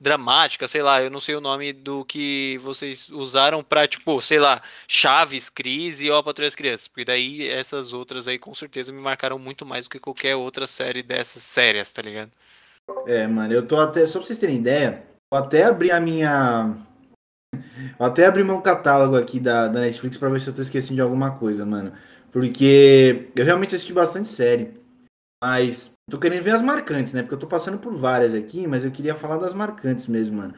dramática, sei lá, eu não sei o nome do que vocês usaram pra, tipo, sei lá, Chaves, Crise ou A Patrulha das Crianças, porque daí essas outras aí com certeza me marcaram muito mais do que qualquer outra série dessas séries, tá ligado? É, mano, eu tô até, só pra vocês terem ideia, eu até abri a minha Vou até abrir meu catálogo aqui da, da Netflix pra ver se eu tô esquecendo de alguma coisa, mano. Porque eu realmente assisti bastante série. Mas tô querendo ver as marcantes, né? Porque eu tô passando por várias aqui, mas eu queria falar das marcantes mesmo, mano.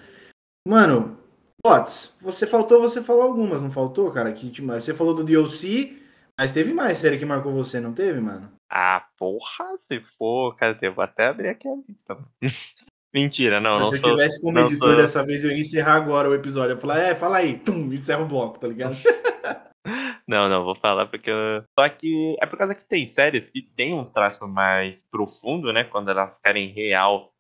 Mano, Bots, você faltou, você falou algumas, não faltou, cara? Que, tipo, você falou do DLC, mas teve mais série que marcou você, não teve, mano? Ah, porra, se for, cara, eu vou até abrir aqui a lista. Mentira, não, não Se eu sou. tivesse como editor sou- dessa vez, eu ia encerrar agora o episódio. Eu ia falar, é, fala aí, tum, encerra o bloco, tá ligado? Não, não, vou falar porque eu... Só que é por causa que tem séries que tem um traço mais profundo, né? Quando elas querem real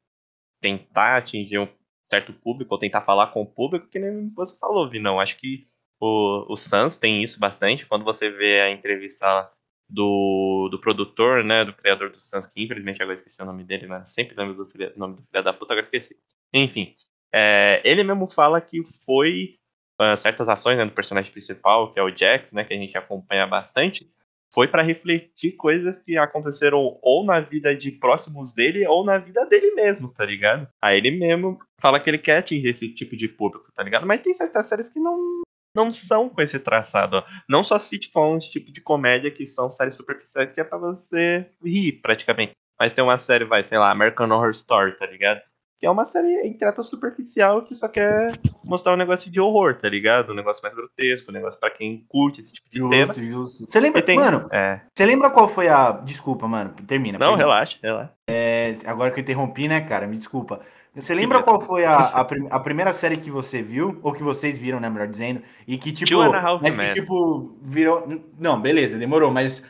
tentar atingir um certo público ou tentar falar com o público, que nem você falou, Vinão. Acho que o, o Sans tem isso bastante. Quando você vê a entrevista do, do produtor, né? Do criador do Sans, que infelizmente agora esqueci o nome dele, mas sempre lembro do nome do filho da puta, agora esqueci. Enfim, é, ele mesmo fala que foi ah, certas ações né, do personagem principal, que é o Jax, né, que a gente acompanha bastante, foi para refletir coisas que aconteceram ou na vida de próximos dele ou na vida dele mesmo, tá ligado? Aí ele mesmo fala que ele quer atingir esse tipo de público, tá ligado? Mas tem certas séries que não não são com esse traçado, ó. Não só sitcoms, tipo de comédia, que são séries superficiais que é pra você rir, praticamente. Mas tem uma série, vai, sei lá, American Horror Story, tá ligado? Que é uma série, entre aspas, superficial que só quer mostrar um negócio de horror, tá ligado? Um negócio mais grotesco, um negócio pra quem curte esse tipo de tema. Justo, justo. Você lembra, tem- mano, É. você lembra qual foi a... Desculpa, mano, termina. Não, perdão. relaxa, relaxa. É, agora que eu interrompi, né, cara, me desculpa. Você lembra qual foi a, a, prim- a primeira série que você viu, ou que vocês viram, né, melhor dizendo, e que tipo, mas que tipo virou, não, beleza, demorou, mas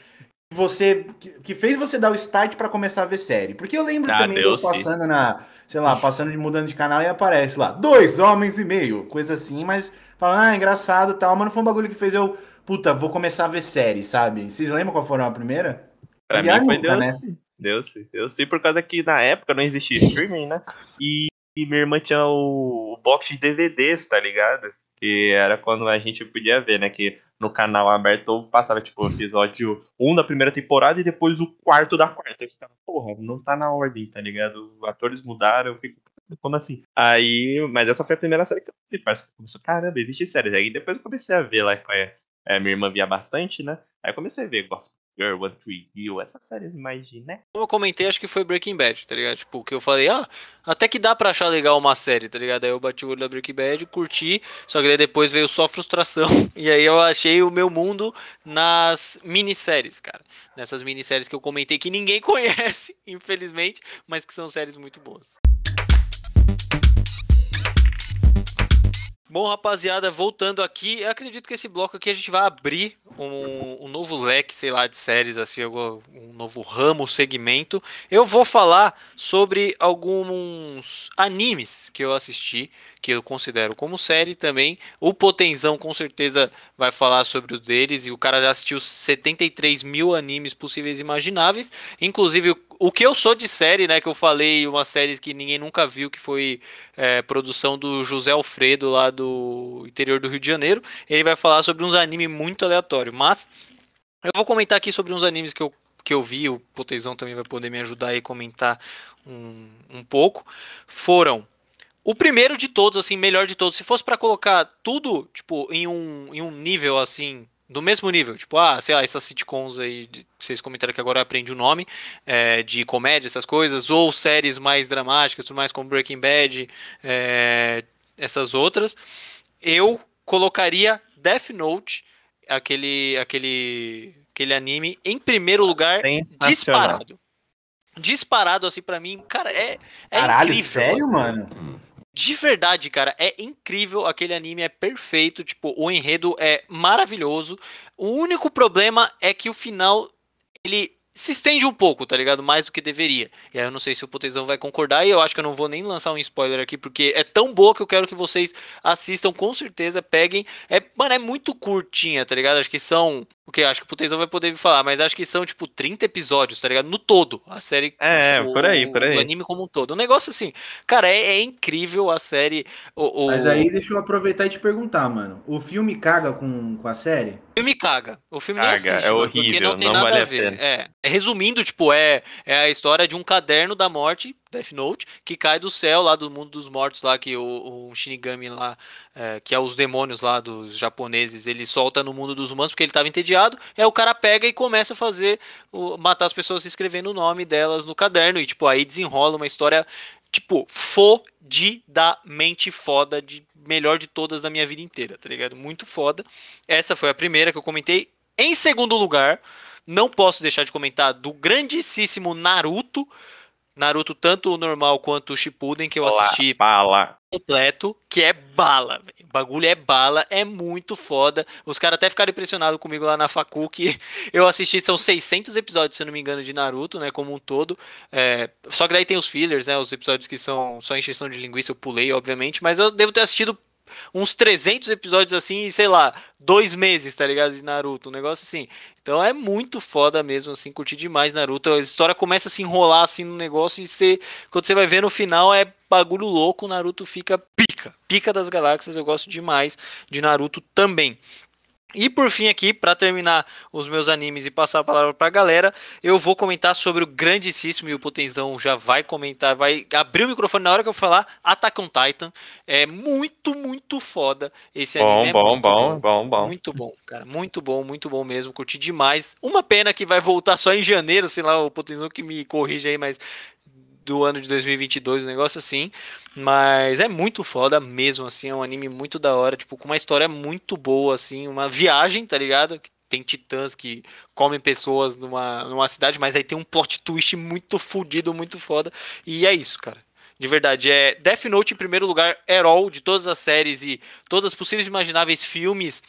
você que, fez você dar o start pra começar a ver série? Porque eu lembro Ah, também de eu Deus, sim. passando na, sei lá, passando de mudando de canal e aparece lá, dois homens e meio, coisa assim, mas falando, ah, engraçado, e tal, mas não foi um bagulho que fez eu, puta, vou começar a ver série, sabe? Vocês lembram qual foi a primeira? Pra Aliás, mim foi nunca, Deus, né? sim. Deus, sim. Deus sim, por causa que na época não existia streaming, né? E, e minha irmã tinha o, o box de DVDs, tá ligado? Que era quando a gente podia ver, né? Que no canal aberto passava, tipo, o episódio 1 da primeira temporada e depois o quarto da quarta. Eu ficava, porra, não tá na ordem, tá ligado? Atores mudaram, eu fico, como assim? Aí, mas essa foi a primeira série que eu vi, parece que começou, caramba, existe séries. Aí depois eu comecei a ver lá com a, é, minha irmã via bastante, né? Aí eu comecei a ver Gospel Girl, One Tree Hill, essas séries mais de, né? Como eu comentei, acho que foi Breaking Bad, tá ligado? Tipo, que eu falei, ah, até que dá pra achar legal uma série, tá ligado? Aí eu bati o olho na Breaking Bad, curti, só que daí depois veio só frustração. E aí eu achei o meu mundo nas minisséries, cara. Nessas minisséries que eu comentei que ninguém conhece, infelizmente, mas que são séries muito boas. Bom, rapaziada, voltando aqui, eu acredito que esse bloco aqui a gente vai abrir um, um novo leque, sei lá, de séries, assim, um novo ramo, segmento. Eu vou falar sobre alguns animes que eu assisti, que eu considero como série também. O Potenzão com certeza vai falar sobre os deles, e o cara já assistiu 73 mil animes possíveis e imagináveis. Inclusive, o- que eu sou de série, né, que eu falei, uma série que ninguém nunca viu, que foi é, produção do José Alfredo lá do interior do Rio de Janeiro. Ele vai falar sobre uns animes muito aleatórios, mas eu vou comentar aqui sobre uns animes que eu, que eu vi, o Potezão também vai poder me ajudar a comentar um, um pouco. Foram o primeiro de todos, assim, melhor de todos. Se fosse pra colocar tudo, tipo, em um, em um nível assim. Do mesmo nível, tipo, ah, sei lá, essas sitcoms aí, vocês comentaram que agora eu aprendi o nome, é, de comédia, essas coisas, ou séries mais dramáticas, tudo mais como Breaking Bad, é, essas outras, eu colocaria Death Note, aquele, aquele, aquele anime, em primeiro lugar, disparado. Disparado, assim, pra mim, cara, é, é Caralho, incrível. sério, mano? De verdade, cara, é incrível. Aquele anime é perfeito. Tipo, o enredo é maravilhoso. O único problema é que o final ele se estende um pouco, tá ligado? Mais do que deveria. E aí eu não sei se o Potezão vai concordar. E eu acho que eu não vou nem lançar um spoiler aqui, porque é tão boa que eu quero que vocês assistam com certeza. Peguem. É, mano, é muito curtinha, tá ligado? Acho que são. O que? Acho que o Potezão vai poder me falar, mas acho que são, tipo, 30 episódios, tá ligado? No todo. A série. É, tipo, por aí, o- por aí. O anime como um todo. Um negócio assim. Cara, é, é incrível a série. O, o- Mas aí deixa eu aproveitar e te perguntar, mano. O filme caga com, com a série? O filme caga. O filme nem Caga, assiste, é mano, porque horrível, não tem não nada vale a a ver. pena. É. É, Resumindo, tipo, é, é a história de um caderno da morte Death Note, que cai do céu lá do mundo dos mortos lá, que o, o Shinigami lá, é, que é os demônios lá dos japoneses, ele solta no mundo dos humanos porque ele estava entediado, é o cara pega e começa a fazer, o, matar as pessoas escrevendo o nome delas no caderno, e tipo, aí desenrola uma história, tipo, fodidamente foda, de melhor de todas da minha vida inteira, tá ligado? Muito foda. Essa foi a primeira que eu comentei. Em segundo lugar, não posso deixar de comentar do grandíssimo Naruto. Naruto, tanto o normal quanto o Shippuden, que eu assisti Bala. completo, que é bala, velho. O bagulho é bala, é muito foda. Os caras até ficaram impressionados comigo lá na facu, que eu assisti, são 600 episódios, se eu não me engano, de Naruto, né, como um todo. É, só que daí tem os fillers, né, os episódios que são só encheção de linguiça, eu pulei, obviamente, mas eu devo ter assistido uns 300 episódios assim, sei lá, dois meses, tá ligado? De Naruto, um negócio assim. Então é muito foda mesmo, assim, curti demais Naruto. A história começa a se enrolar assim no negócio e você, quando você vai ver no final é bagulho louco, Naruto fica pica, pica das galáxias. Eu gosto demais de Naruto também. E por fim aqui, para terminar os meus animes e passar a palavra para a galera, eu vou comentar sobre o grandíssimo e o Potenzão já vai comentar, vai abrir o microfone na hora que eu falar Attack on Titan. É muito, muito foda esse Bom, anime. é bom, muito bom, bom, bom. Muito bom, cara. Muito bom, muito bom mesmo. Curti demais. Uma pena que vai voltar só em janeiro, sei lá, o Potenzão que me corrija aí, mas do ano de 2022, um negócio assim. Mas é muito foda mesmo, assim. É um anime muito da hora, tipo, com uma história muito boa, assim. Uma viagem, tá ligado? Tem titãs que comem pessoas numa, numa cidade, mas aí tem um plot twist muito fodido, muito foda. E é isso, cara. De verdade, é Death Note em primeiro lugar, Herol de todas as séries e todas as possíveis imagináveis filmes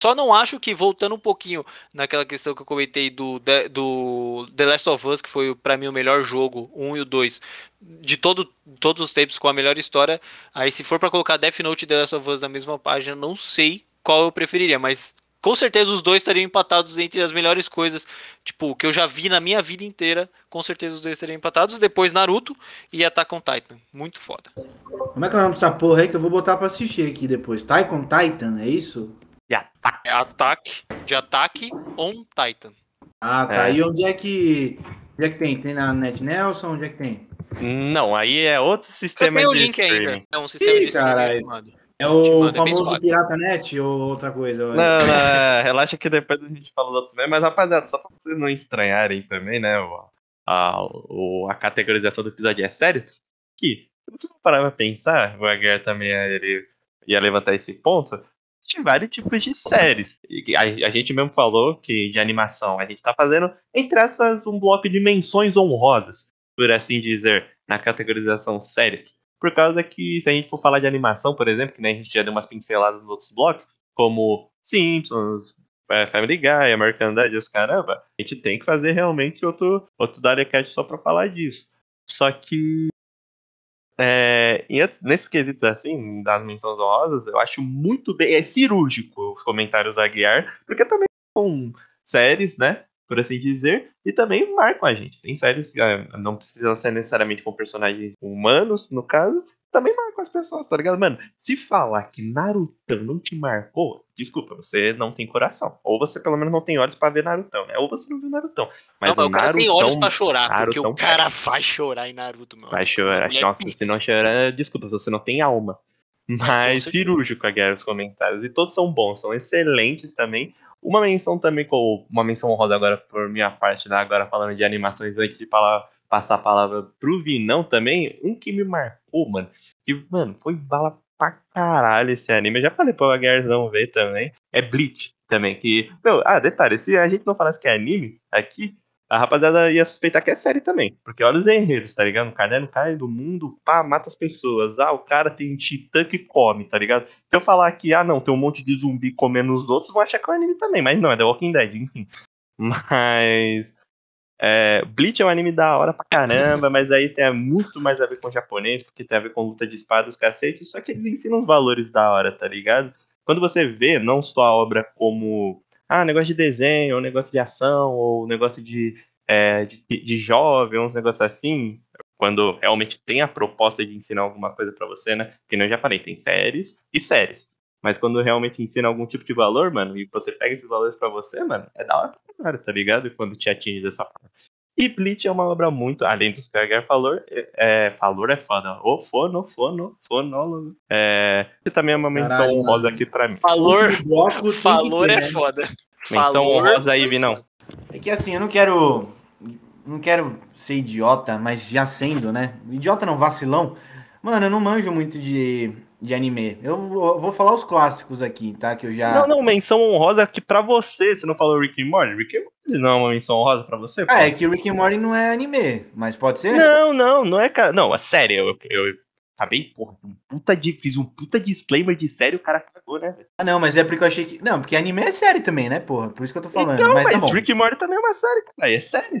só não acho que, voltando um pouquinho naquela questão que eu comentei do, do The Last of Us, que foi para mim o melhor jogo, um e o 2, de todo, todos os tempos com a melhor história, aí se for para colocar Death Note e The Last of Us na mesma página, não sei qual eu preferiria, mas com certeza os dois estariam empatados entre as melhores coisas, tipo, que eu já vi na minha vida inteira, com certeza os dois estariam empatados, depois Naruto e Attack on Titan, muito foda. Como é que é o nome dessa porra aí que eu vou botar pra assistir aqui depois? Taikon Titan, é isso? E ataque. É ataque, de ataque on Titan. Ah, tá. É. E onde é que. Onde é que tem? Tem na Net Nelson? Onde é que tem? Não, aí é outro sistema de link streaming. ainda. É um sistema Ih, de streaming armado. É o é famoso. Pirata Net ou outra coisa? Não, não, é, relaxa que depois a gente fala dos outros mesmo, mas rapaziada, só pra vocês não estranharem também, né, o- a, o- a categorização do episódio é sério, que, se você parar pra pensar, o Aguiar também ele ia levantar esse ponto, existem vários tipos de séries. A, a gente mesmo falou que de animação, a gente tá fazendo, entre aspas, um bloco de menções honrosas, por assim dizer, na categorização séries. Por causa que, se a gente for falar de animação, por exemplo, que nem a gente já deu umas pinceladas nos outros blocos, como Simpsons, é, Family Guy, American Dad, os caramba, a gente tem que fazer realmente outro, outro Darecast só pra falar disso. Só que é, outros- nesses quesitos assim, das menções honrosas, eu acho muito bem, é cirúrgico os comentários do Aguiar, porque também são séries, né, por assim dizer, e também marcam a gente. Tem séries que ah, não precisam ser necessariamente com personagens humanos, no caso, também marcam as pessoas, tá ligado? Mano, se falar que Narutão não te marcou, desculpa, você não tem coração. Ou você pelo menos não tem olhos pra ver Narutão, né? Ou você não viu Narutão. Mas não, mas o o cara Narutão tem olhos pra chorar, porque Narutão o cara vai chorar em Naruto, meu. vai chorar. Mulher Nossa, se não chorar, desculpa, você não tem alma. Mas cirúrgico a guerra os comentários. E todos são bons, são excelentes também. Uma menção também, com uma menção honrosa agora por minha parte, né? agora falando de animações, antes de pala- passar a palavra pro Vinão também, um que me marcou, mano. Que, mano, foi bala pra caralho esse anime. Eu já falei pro Aguiarzão ver também. É Bleach também, que... Meu, ah, detalhe, se a gente não falasse que é anime aqui, a rapaziada ia suspeitar que é série também. Porque olha os enredos, tá ligado? O caderno cai do mundo, pá, mata as pessoas. Ah, o cara tem titã que come, tá ligado? Se eu falar que, ah, não, tem um monte de zumbi comendo os outros, vão achar que é um anime também. Mas não, é The Walking Dead, enfim. Mas. É, Bleach é um anime da hora pra caramba, mas aí tem muito mais a ver com japonês, porque tem a ver com luta de espadas, cacete, só que eles ensinam os valores da hora, tá ligado? Quando você vê não só a obra como ah, negócio de desenho, ou negócio de ação, ou negócio de, é, de, de jovem, uns negócios assim, quando realmente tem a proposta de ensinar alguma coisa pra você, né? Que nem eu já falei, tem séries e séries. Mas quando realmente ensina algum tipo de valor, mano, e você pega esses valores pra você, mano, é da hora pra caralho, tá ligado? E quando te atinge dessa forma. E Bleach é uma obra muito, além dos PH Falor, é, é, Falor é foda. O fono, fono, fonólogo. É, e também é uma menção Caralho, honrosa mano. aqui pra mim. Valor, valor ter, é né? foda. Menção Valor honrosa aí, foi Vinão. É que assim, eu não quero. Não quero ser idiota, mas já sendo, né? Idiota não, vacilão. Mano, eu não manjo muito de, de anime. Eu vou, vou falar os clássicos aqui, tá? Que eu já. Não, não, menção honrosa aqui pra você. Você não falou Rick and Morty? Rick and Morty não é uma menção honrosa pra você? pô? Ah, é que Rick and Morty não é anime, mas pode ser? Não, não, não é. Não, é sério. Eu, eu acabei, porra, um puta de, fiz um puta disclaimer de sério, o cara cagou, né? Ah, não, mas é porque eu achei que. Não, porque anime é série também, né, porra? Por isso que eu tô falando. Então, mas, mas, tá. Rick and Morty também é uma série, cara. É sério.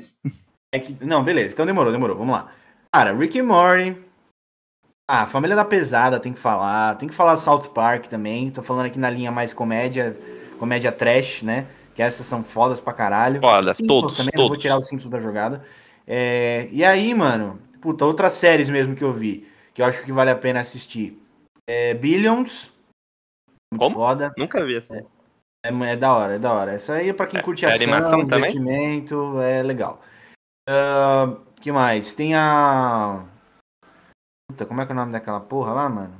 É que... Não, beleza. Então demorou, demorou. Vamos lá. Cara, Rick and Morty. Ah, Família da Pesada tem que falar. Tem que falar South Park também. Tô falando aqui na linha mais comédia, comédia trash, né? Que essas são fodas pra caralho. Foda, Simpsons todos, também, não vou todos. tirar os Simpsons da jogada. É, E aí, mano, puta, outras séries mesmo que eu vi, que eu acho que vale a pena assistir. É Billions. Muito Como? foda. Nunca vi essa. É, é da hora, é da hora. Essa aí é pra quem É- curte é ação, animação também? divertimento, é legal. Ah, que mais? Tem a. Puta, como é que é o nome daquela porra lá, mano?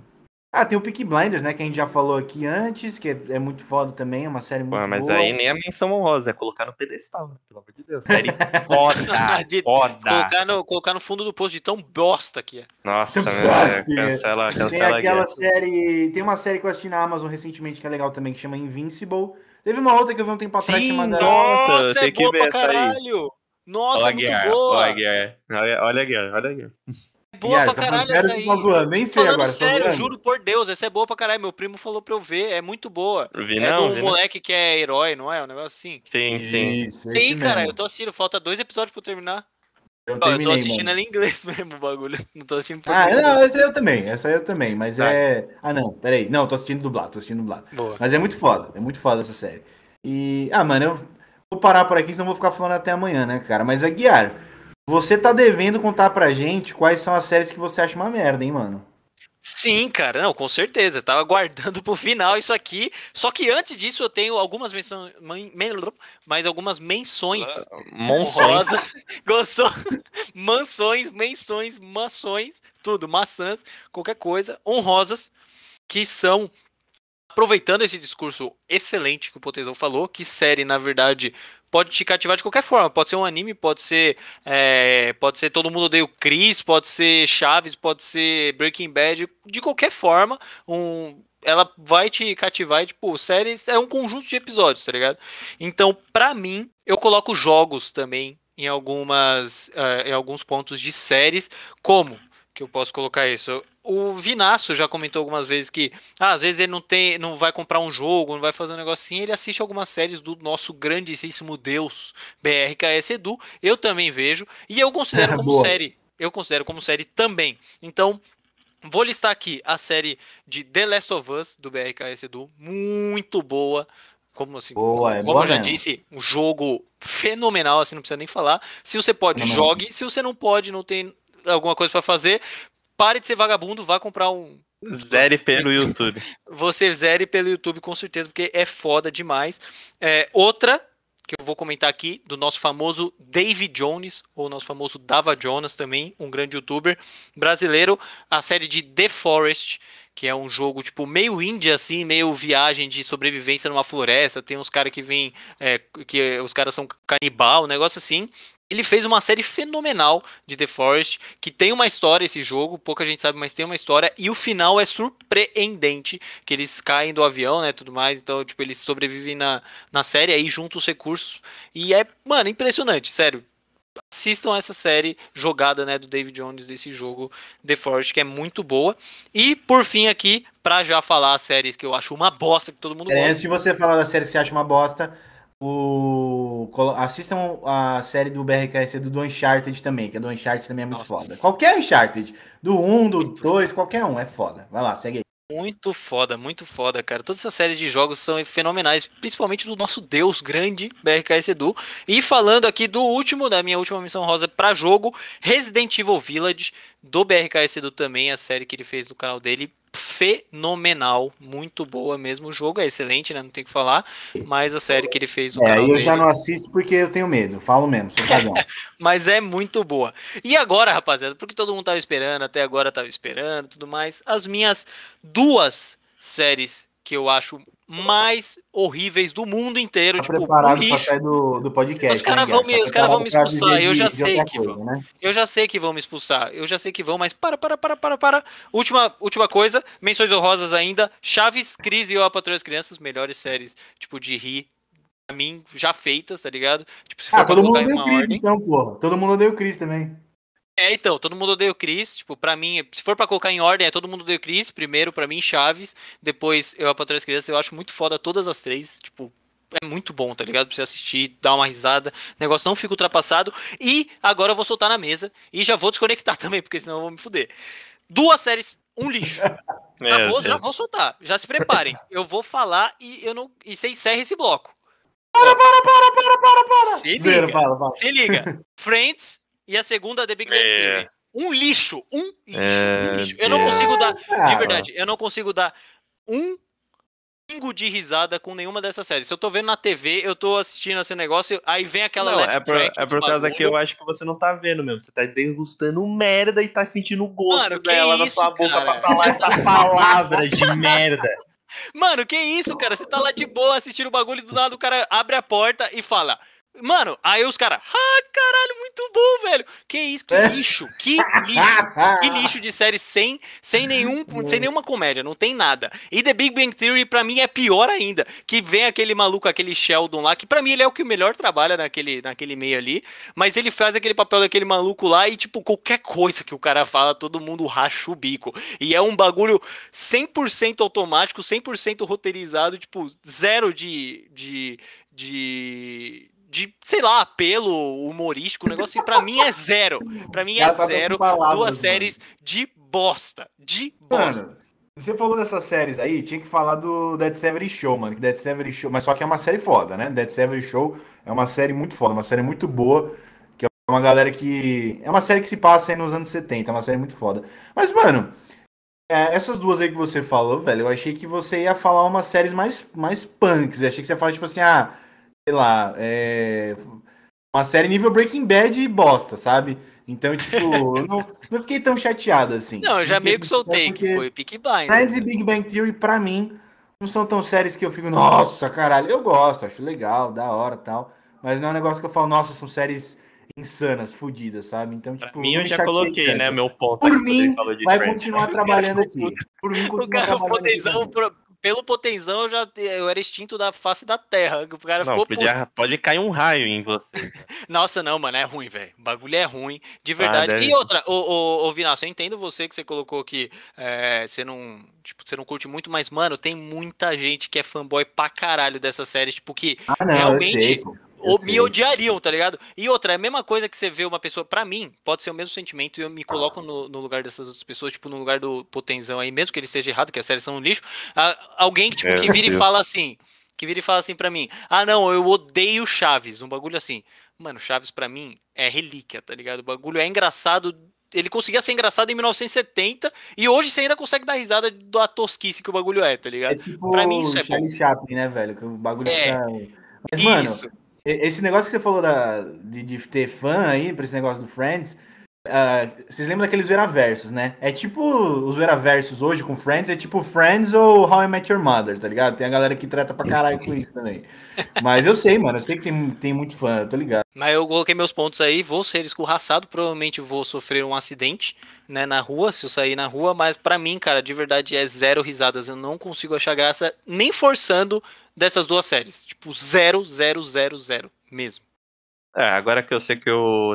Ah, tem o Peaky Blinders, né? Que a gente já falou aqui antes, que é, é muito foda também, é uma série muito Pô, mas boa. aí nem a menção honrosa, é colocar no pedestal, né? Pelo amor de Deus. Série foda, De- foda. Colocar no, colocar no fundo do posto de tão bosta que é. Nossa, Bosta, meu, cancela, Tem cancela a aquela guerra. série. Tem uma série que eu assisti na Amazon recentemente que é legal também, que chama Invincible. Teve uma outra que eu vi um tempo atrás Sim, chamada. Nossa, Nossa, tem é que boa ver pra essa aí. caralho. Nossa, Olha é a muito guerra, boa. olha a guerra. Olha, olha a guerra, olha a guerra. É boa Yara, pra tá caralho sério essa aí. tá zoando? Nem sei Falando agora, tá sério, juro por Deus, essa é boa pra caralho. Meu primo falou pra eu ver, é muito boa. Vi é não, do vi não. moleque que é herói, não é? Um negócio assim. Sim, sim. Isso, esse Tem, cara, mesmo. eu tô assistindo, falta dois episódios pra eu terminar. Eu Ó, eu terminei, tô assistindo mano. ela em inglês mesmo, o bagulho. Não tô assistindo em Ah, não, essa aí eu também, essa aí eu também, mas Tá. é... Ah, não, peraí. Não, tô assistindo dublado, tô assistindo dublado. Boa. Mas é muito foda, é muito foda essa série. E... Ah, mano, eu vou parar por aqui, senão eu vou ficar falando até amanhã, né, cara? Mas, Aguiar, você tá devendo contar pra gente quais são as séries que você acha uma merda, hein, mano? Sim, cara, não, com certeza. Tava aguardando pro final isso aqui. Só que antes disso eu tenho algumas menções, men- men- mais algumas menções Monções. honrosas. Gostou? Mansões, menções, mações, tudo, maçãs, qualquer coisa, honrosas, que são aproveitando esse discurso excelente que o Potezão falou, que série, na verdade, pode te cativar de qualquer forma. Pode ser um anime, pode ser. é, pode ser Todo Mundo Odeia o Chris, pode ser Chaves, pode ser Breaking Bad, de qualquer forma, um. Ela vai te cativar e, tipo, séries é um conjunto de episódios, tá ligado? Então, pra mim, eu coloco jogos também em algumas. eh, em alguns pontos de séries, como que eu posso colocar isso? O Vinaço já comentou algumas vezes que ah, às vezes ele não tem, não vai comprar um jogo, não vai fazer um negocinho, ele assiste algumas séries do nosso grandíssimo Deus BRKS Edu. Eu também vejo e eu considero como Boa. série. Eu considero como série também. Então, vou listar aqui a série de The Last of Us do BRKS Edu, muito boa. Como assim? Boa, é como eu já mesmo. disse, um jogo fenomenal, assim, não precisa nem falar. Se você pode, Fenomenal. jogue. Se você não pode, não tem alguma coisa pra fazer, pare de ser vagabundo, vá comprar um. Zere pelo YouTube. Você zere pelo YouTube com certeza, porque é foda demais. É, outra que eu vou comentar aqui, do nosso famoso David Jones, ou nosso famoso Dava Jonas também, um grande youtuber brasileiro, a série de The Forest, que é um jogo tipo meio indie assim, meio viagem de sobrevivência numa floresta, tem uns caras que vêm, é, que os caras são canibal, um negócio assim. Ele fez uma série fenomenal de The Forest, que tem uma história esse jogo, pouca gente sabe, mas tem uma história, e o final é surpreendente, que eles caem do avião, né, tudo mais, então, tipo, eles sobrevivem na, na série, aí juntam os recursos, e é, mano, impressionante, sério. Assistam essa série jogada, né, do David Jones desse jogo The Forest, que é muito boa. E, por fim, aqui, pra já falar as séries que eu acho uma bosta, que todo mundo É, gosta. antes de você falar da série que você acha uma bosta, o... assistam a série do BRKS do, do Uncharted também, que a do Uncharted também é muito Nossa. foda. Qualquer Uncharted, do 1, do Muito 2, qualquer um, é foda. Vai lá, segue aí. Muito foda, muito foda, cara. Todas essas séries de jogos são fenomenais, principalmente do nosso Deus grande, BRKS Edu. E falando aqui do último, da minha última missão rosa pra jogo, Resident Evil Village, do BRKS Edu também, a série que ele fez no canal dele. Fenomenal, muito boa mesmo. O jogo é excelente, né? Não tem o que falar. Mas a série que ele fez no É, eu dele, já não assisto porque eu tenho medo. Falo mesmo, sou cagão. mas é muito boa. E agora, rapaziada, porque todo mundo tava esperando, até agora tava esperando, e tudo mais. As minhas duas séries que eu acho mais horríveis do mundo inteiro, Tá tipo, preparado pra lixo. sair do, do podcast. Os caras né, vão me- Tá os caras vão me pra expulsar, eu já sei que coisa, vão. né? Eu já sei que vão me expulsar, eu já sei que vão, mas para, para, para, para, para. Última, última coisa, menções honrosas ainda. Chaves, Cris e Eu, a Patroa das Crianças, melhores séries, tipo, de rir, pra mim, já feitas, tá ligado? Tipo, se Ah, pra todo mundo uma Chris, ordem. então, porra. Todo mundo o Chris também. É, então, todo mundo odeia o Chris. Tipo, pra mim, se for pra colocar em ordem, é todo mundo odeia o Chris. Primeiro, pra mim, Chaves. Depois, eu, a Patroa das Crianças. Eu acho muito foda todas as três. Tipo, é muito bom, tá ligado? Pra você assistir, dar uma risada. O negócio não fica ultrapassado. E agora eu vou soltar na mesa. E já vou desconectar também, porque senão eu vou me fuder. Duas séries, um lixo. Já Meu vou, já Deus. vou soltar. Já se preparem. Eu vou falar e eu não. E você encerra esse bloco. Para, para, para, para, para, para. Se liga. fala, fala. Se liga. Friends e a segunda The Big Bang É. Theory. Um lixo, um lixo, É, um lixo. Eu não Deus. consigo dar, de verdade, eu não consigo dar um pingo de risada com nenhuma dessas séries. Se eu tô vendo na TV, eu tô assistindo esse negócio, aí vem aquela Não, left é por, track é por causa bagulho. que eu acho que você não tá vendo mesmo. Você tá degustando merda e tá sentindo o gosto Mano, que dela na isso, sua boca cara? pra falar essas palavras de merda. Mano, que isso, cara? Você tá lá de boa assistindo o bagulho e do nada o cara abre a porta e fala. Mano, aí os caras, ah, caralho, muito bom, velho. Que isso, que É. lixo, que lixo. Que lixo de série sem, sem, nenhum, sem nenhuma comédia, não tem nada. E The Big Bang Theory, pra mim, é pior ainda. Que vem aquele maluco, aquele Sheldon lá, que pra mim ele é o que melhor trabalha naquele, naquele meio ali. Mas ele faz aquele papel daquele maluco lá e, tipo, qualquer coisa que o cara fala, todo mundo racha o bico. E é um bagulho 100% automático, 100% roteirizado, tipo, zero de. de. de. De, sei lá, apelo humorístico, o negócio assim, pra mim é zero. Pra mim é tá zero. palavras, Duas mano. séries de bosta. De bosta. Mano, você falou dessas séries aí, tinha que falar do Dead Seven Show, mano. Que Dead Seven Show, mas só que é uma série foda, né? Dead Seven Show é uma série muito foda, uma série muito boa. Que é uma galera que. É uma série que se passa aí nos anos 70, é uma série muito foda. Mas, mano, é, essas duas aí que você falou, velho, eu achei que você ia falar umas séries mais, mais punks. Eu achei que você ia falar, tipo assim, ah, sei lá, é. Uma série nível Breaking Bad e bosta, sabe? Então, tipo, eu não, não fiquei tão chateado assim. Não, eu já meio que soltei, que foi Peaky Blinders. Friends e Big Bang Theory, pra mim, não são tão séries que eu fico, nossa, caralho. Eu gosto, acho legal, da hora tal. Mas não é um negócio que eu falo, nossa, são séries insanas, fodidas, sabe? Então, Pra tipo. mim, não eu já coloquei, tanto. né, meu ponto. Por mim, Vai Friends. continuar trabalhando aqui. Por mim, O continua cara, o trabalhando aqui. potenzão, também. pro- pelo potenzão, eu já eu era extinto da face da terra. O cara Não, ficou podia, pode cair um raio em você. Nossa, não, mano, é ruim, velho. O bagulho é ruim, de verdade. deve- E outra, ô, ô, ô Vinasco, eu entendo você que você colocou que é, você não. Tipo, você não curte muito, mas, mano, tem muita gente que é fanboy pra caralho dessa série, tipo, que Ah, não, realmente, ou me odiariam, tá ligado? E outra, é a mesma coisa que você vê uma pessoa, pra mim, pode ser o mesmo sentimento, e eu me coloco no, no lugar dessas outras pessoas, tipo, no lugar do potenzão aí, mesmo que ele esteja errado, que a série são um lixo, a- alguém que, tipo, Meu que vira e fala assim, que vira e fala assim pra mim, ah, não, eu odeio Chaves, um bagulho assim. Mano, Chaves pra mim é relíquia, tá ligado? O bagulho é engraçado. Ele conseguia ser engraçado em 1970 e hoje você ainda consegue dar risada da tosquice que o bagulho é, tá É ligado? tipo Pra mim isso é Charlie Chaplin, né, velho? Que o bagulho É. fica... Mas, mano, Isso. E- Esse negócio que você falou da, de, de ter fã aí, pra esse negócio do Friends, ah, vocês lembram daqueles Zeraversos, né? É tipo os Zeraversos hoje com Friends, é tipo Friends ou How I Met Your Mother, tá ligado? Tem a galera que trata pra caralho com isso também. Mas eu sei, mano, eu sei que tem, tem muito fã, eu tô ligado. Mas eu coloquei meus pontos aí, vou ser escorraçado, provavelmente vou sofrer um acidente, né, na rua, se eu sair na rua, mas pra mim, cara, de verdade é zero risadas, eu não consigo achar graça nem forçando dessas duas séries. Tipo, zero, zero, zero, zero mesmo. É, agora que eu sei que o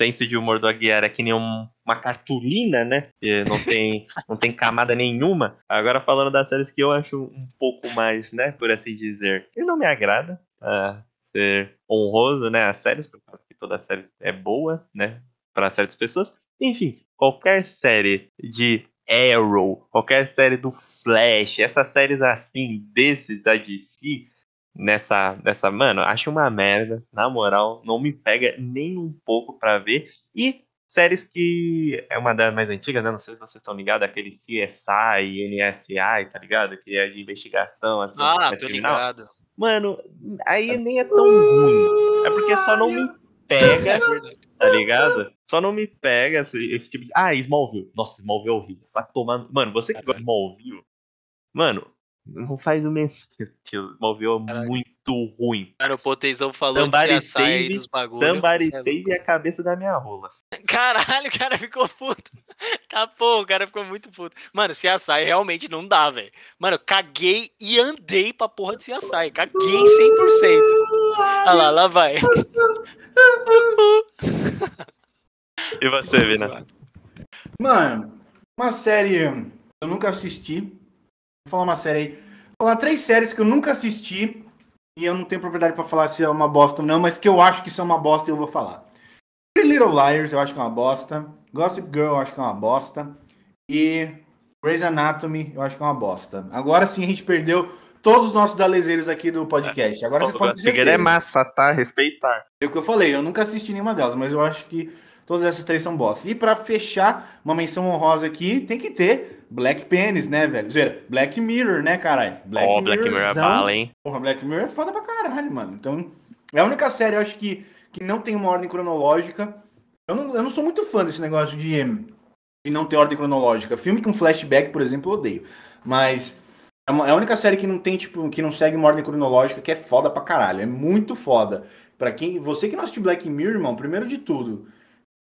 senso de humor do Aguiar é que nem um- uma cartolina, né? Que não tem, não tem camada nenhuma. Agora falando das séries que eu acho um pouco mais, né, por assim dizer, que não me agrada. ah, ser honroso, né, as séries, porque toda série é boa, né, para certas pessoas. Enfim, qualquer série de Arrow, qualquer série do Flash, essas séries assim, desses da DC, nessa, nessa, mano, acho uma merda, na moral, não me pega nem um pouco pra ver. E séries que é uma das mais antigas, né? Não sei se vocês estão ligados, aquele CSI, NSI, tá ligado? Que é de investigação, assim. Ah, tô criminal. ligado. Mano, aí nem é tão ruim. É porque só não me pega, tá ligado? Só não me pega esse, esse tipo de. Ah, Smallville. Nossa, Smallville é horrível. Vai tomar. Mano, você que gosta de Smallville, mano, não faz o mesmo sentido. É Caralho. muito ruim. Cara, o Potezão falou Somebody aí save- dos bagulhos. Somebody save a cabeça da minha rola. Caralho, o cara ficou puto. Tá pô, o cara ficou muito puto. Mano, CSI realmente não dá, velho. Mano, eu caguei e andei pra porra de CSI. Caguei 100%. Olha lá, lá vai. E você, Vina? Mano, uma série eu nunca assisti. Vou falar uma série aí. Vou falar três séries que eu nunca assisti. E eu não tenho propriedade pra falar se é uma bosta ou não, mas que eu acho que são uma bosta e eu vou falar. Pretty Little Liars eu acho que é uma bosta. Gossip Girl eu acho que é uma bosta. E Grey's Anatomy eu acho que é uma bosta. Agora sim a gente perdeu todos os nossos dalezeiros aqui do podcast. Agora vocês podem Figueira é massa, tá? Respeitar. É o que eu falei, eu nunca assisti nenhuma delas, mas eu acho que todas essas três são bosta. E pra fechar, uma menção honrosa aqui, tem que ter Black Penis, né, velho? Zoeira, Black Mirror, né, caralho? Ó, oh, Black Mirror é bala, hein? Porra, Black Mirror é foda pra caralho, mano. Então, é a única série, eu acho que, que não tem uma ordem cronológica. Eu não, eu não sou muito fã desse negócio de, de não ter ordem cronológica. Filme com flashback, por exemplo, eu odeio. Mas é, uma- é a única série que não tem, tipo, que não segue uma ordem cronológica, que é foda pra caralho. É muito foda. Pra quem. Você que não assistiu Black Mirror, irmão, primeiro de tudo,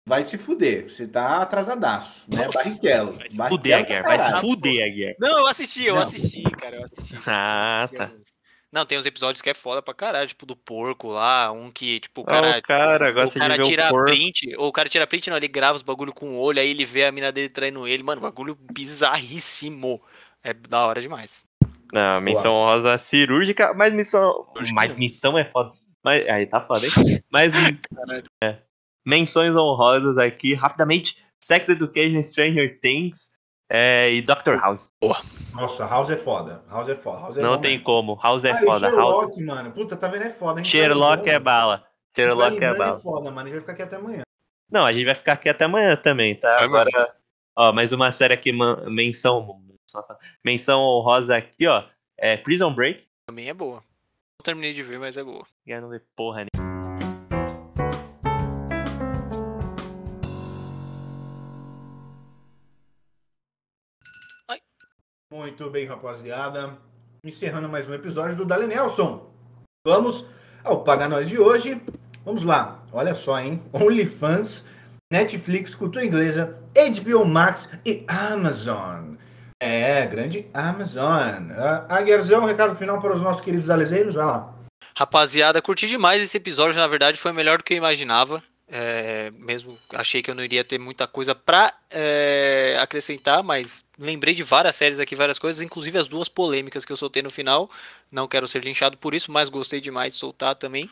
vai se fuder. Você tá atrasadaço, né? Nossa, Barrichello. Vai se Barrichello fuder, Aguiar. Vai se caralho. fuder, Aguiar. Não, eu assisti, eu Não. assisti, cara, eu assisti. Ah, Assisti tá. Não, tem uns episódios que é foda pra caralho, tipo do porco lá, um que, tipo, o Ah, cara o cara O cara de ver tira o print, ou o cara tira print, não, ele grava os bagulho com o olho, aí ele vê a mina dele traindo ele. Mano, bagulho bizarríssimo. É da hora demais. Não, menção honrosa cirúrgica, mas missão. Mas missão é foda. Mas, aí tá foda, hein? Mas. é. Menções honrosas aqui, rapidamente: Sex Education, Stranger Things é, e Doctor House. Nossa, House é foda. House é foda. House é Não tem mesmo. como. House é Ah, e foda. House... Sherlock, mano. Puta, tá vendo? É foda. Sherlock vai é bala. A gente vai Sherlock é lembrando, bala. foda, mano. A gente vai ficar aqui até amanhã. Não, a gente vai ficar aqui até amanhã também, tá? Vai, Agora, ó, mais uma série aqui, man- menção. Menção honrosa aqui, ó. É Prison Break. Também é boa. Não terminei de ver, mas é boa. Já não vê porra nenhuma. Muito bem, rapaziada. Encerrando mais um episódio do Dali Nelson. Vamos ao Paga Nós de hoje. Vamos lá. Olha só, hein? OnlyFans, Netflix, Cultura Inglesa, HBO Max e Amazon. É, grande Amazon. Ah, Aguiarzão, recado final para os nossos queridos dalezeiros. Vai lá. Rapaziada, curti demais esse episódio. Na verdade, foi melhor do que eu imaginava. É, mesmo achei que eu não iria ter muita coisa pra é, acrescentar, mas lembrei de várias séries aqui, várias coisas, inclusive as duas polêmicas que eu soltei no final. Não quero ser linchado por isso, mas gostei demais de soltar também.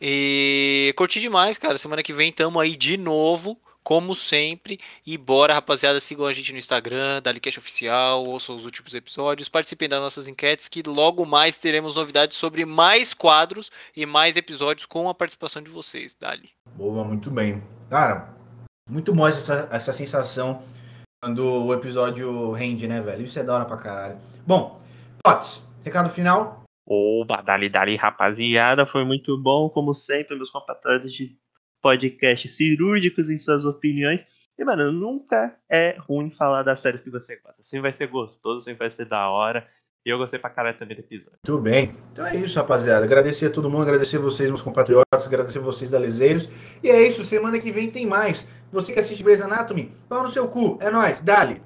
E curti demais, cara. Semana que vem tamo aí de novo, como sempre. E bora, rapaziada, sigam a gente no Instagram, Dalicast Oficial, ouçam os últimos episódios, participem das nossas enquetes, que logo mais teremos novidades sobre mais quadros e mais episódios com a participação de vocês, Dali. Boa, muito bem. Cara, muito bom essa, essa sensação quando o episódio rende, né, velho? Isso é da hora pra caralho. Bom, Tots, recado final. Oba, dali, dali, rapaziada. Foi muito bom, como sempre, meus compatriotas de podcast cirúrgicos em suas opiniões. E, mano, nunca é ruim falar das séries que você gosta. Sempre vai ser gostoso, sempre vai ser da hora. E eu gostei pra caralho também do episódio. Muito bem. Então é isso, rapaziada. Agradecer a todo mundo, agradecer vocês, meus compatriotas, agradecer vocês, dalezeiros. E é isso, semana que vem tem mais. Você que assiste Grey's Anatomy, pau no seu cu. É nóis, dale.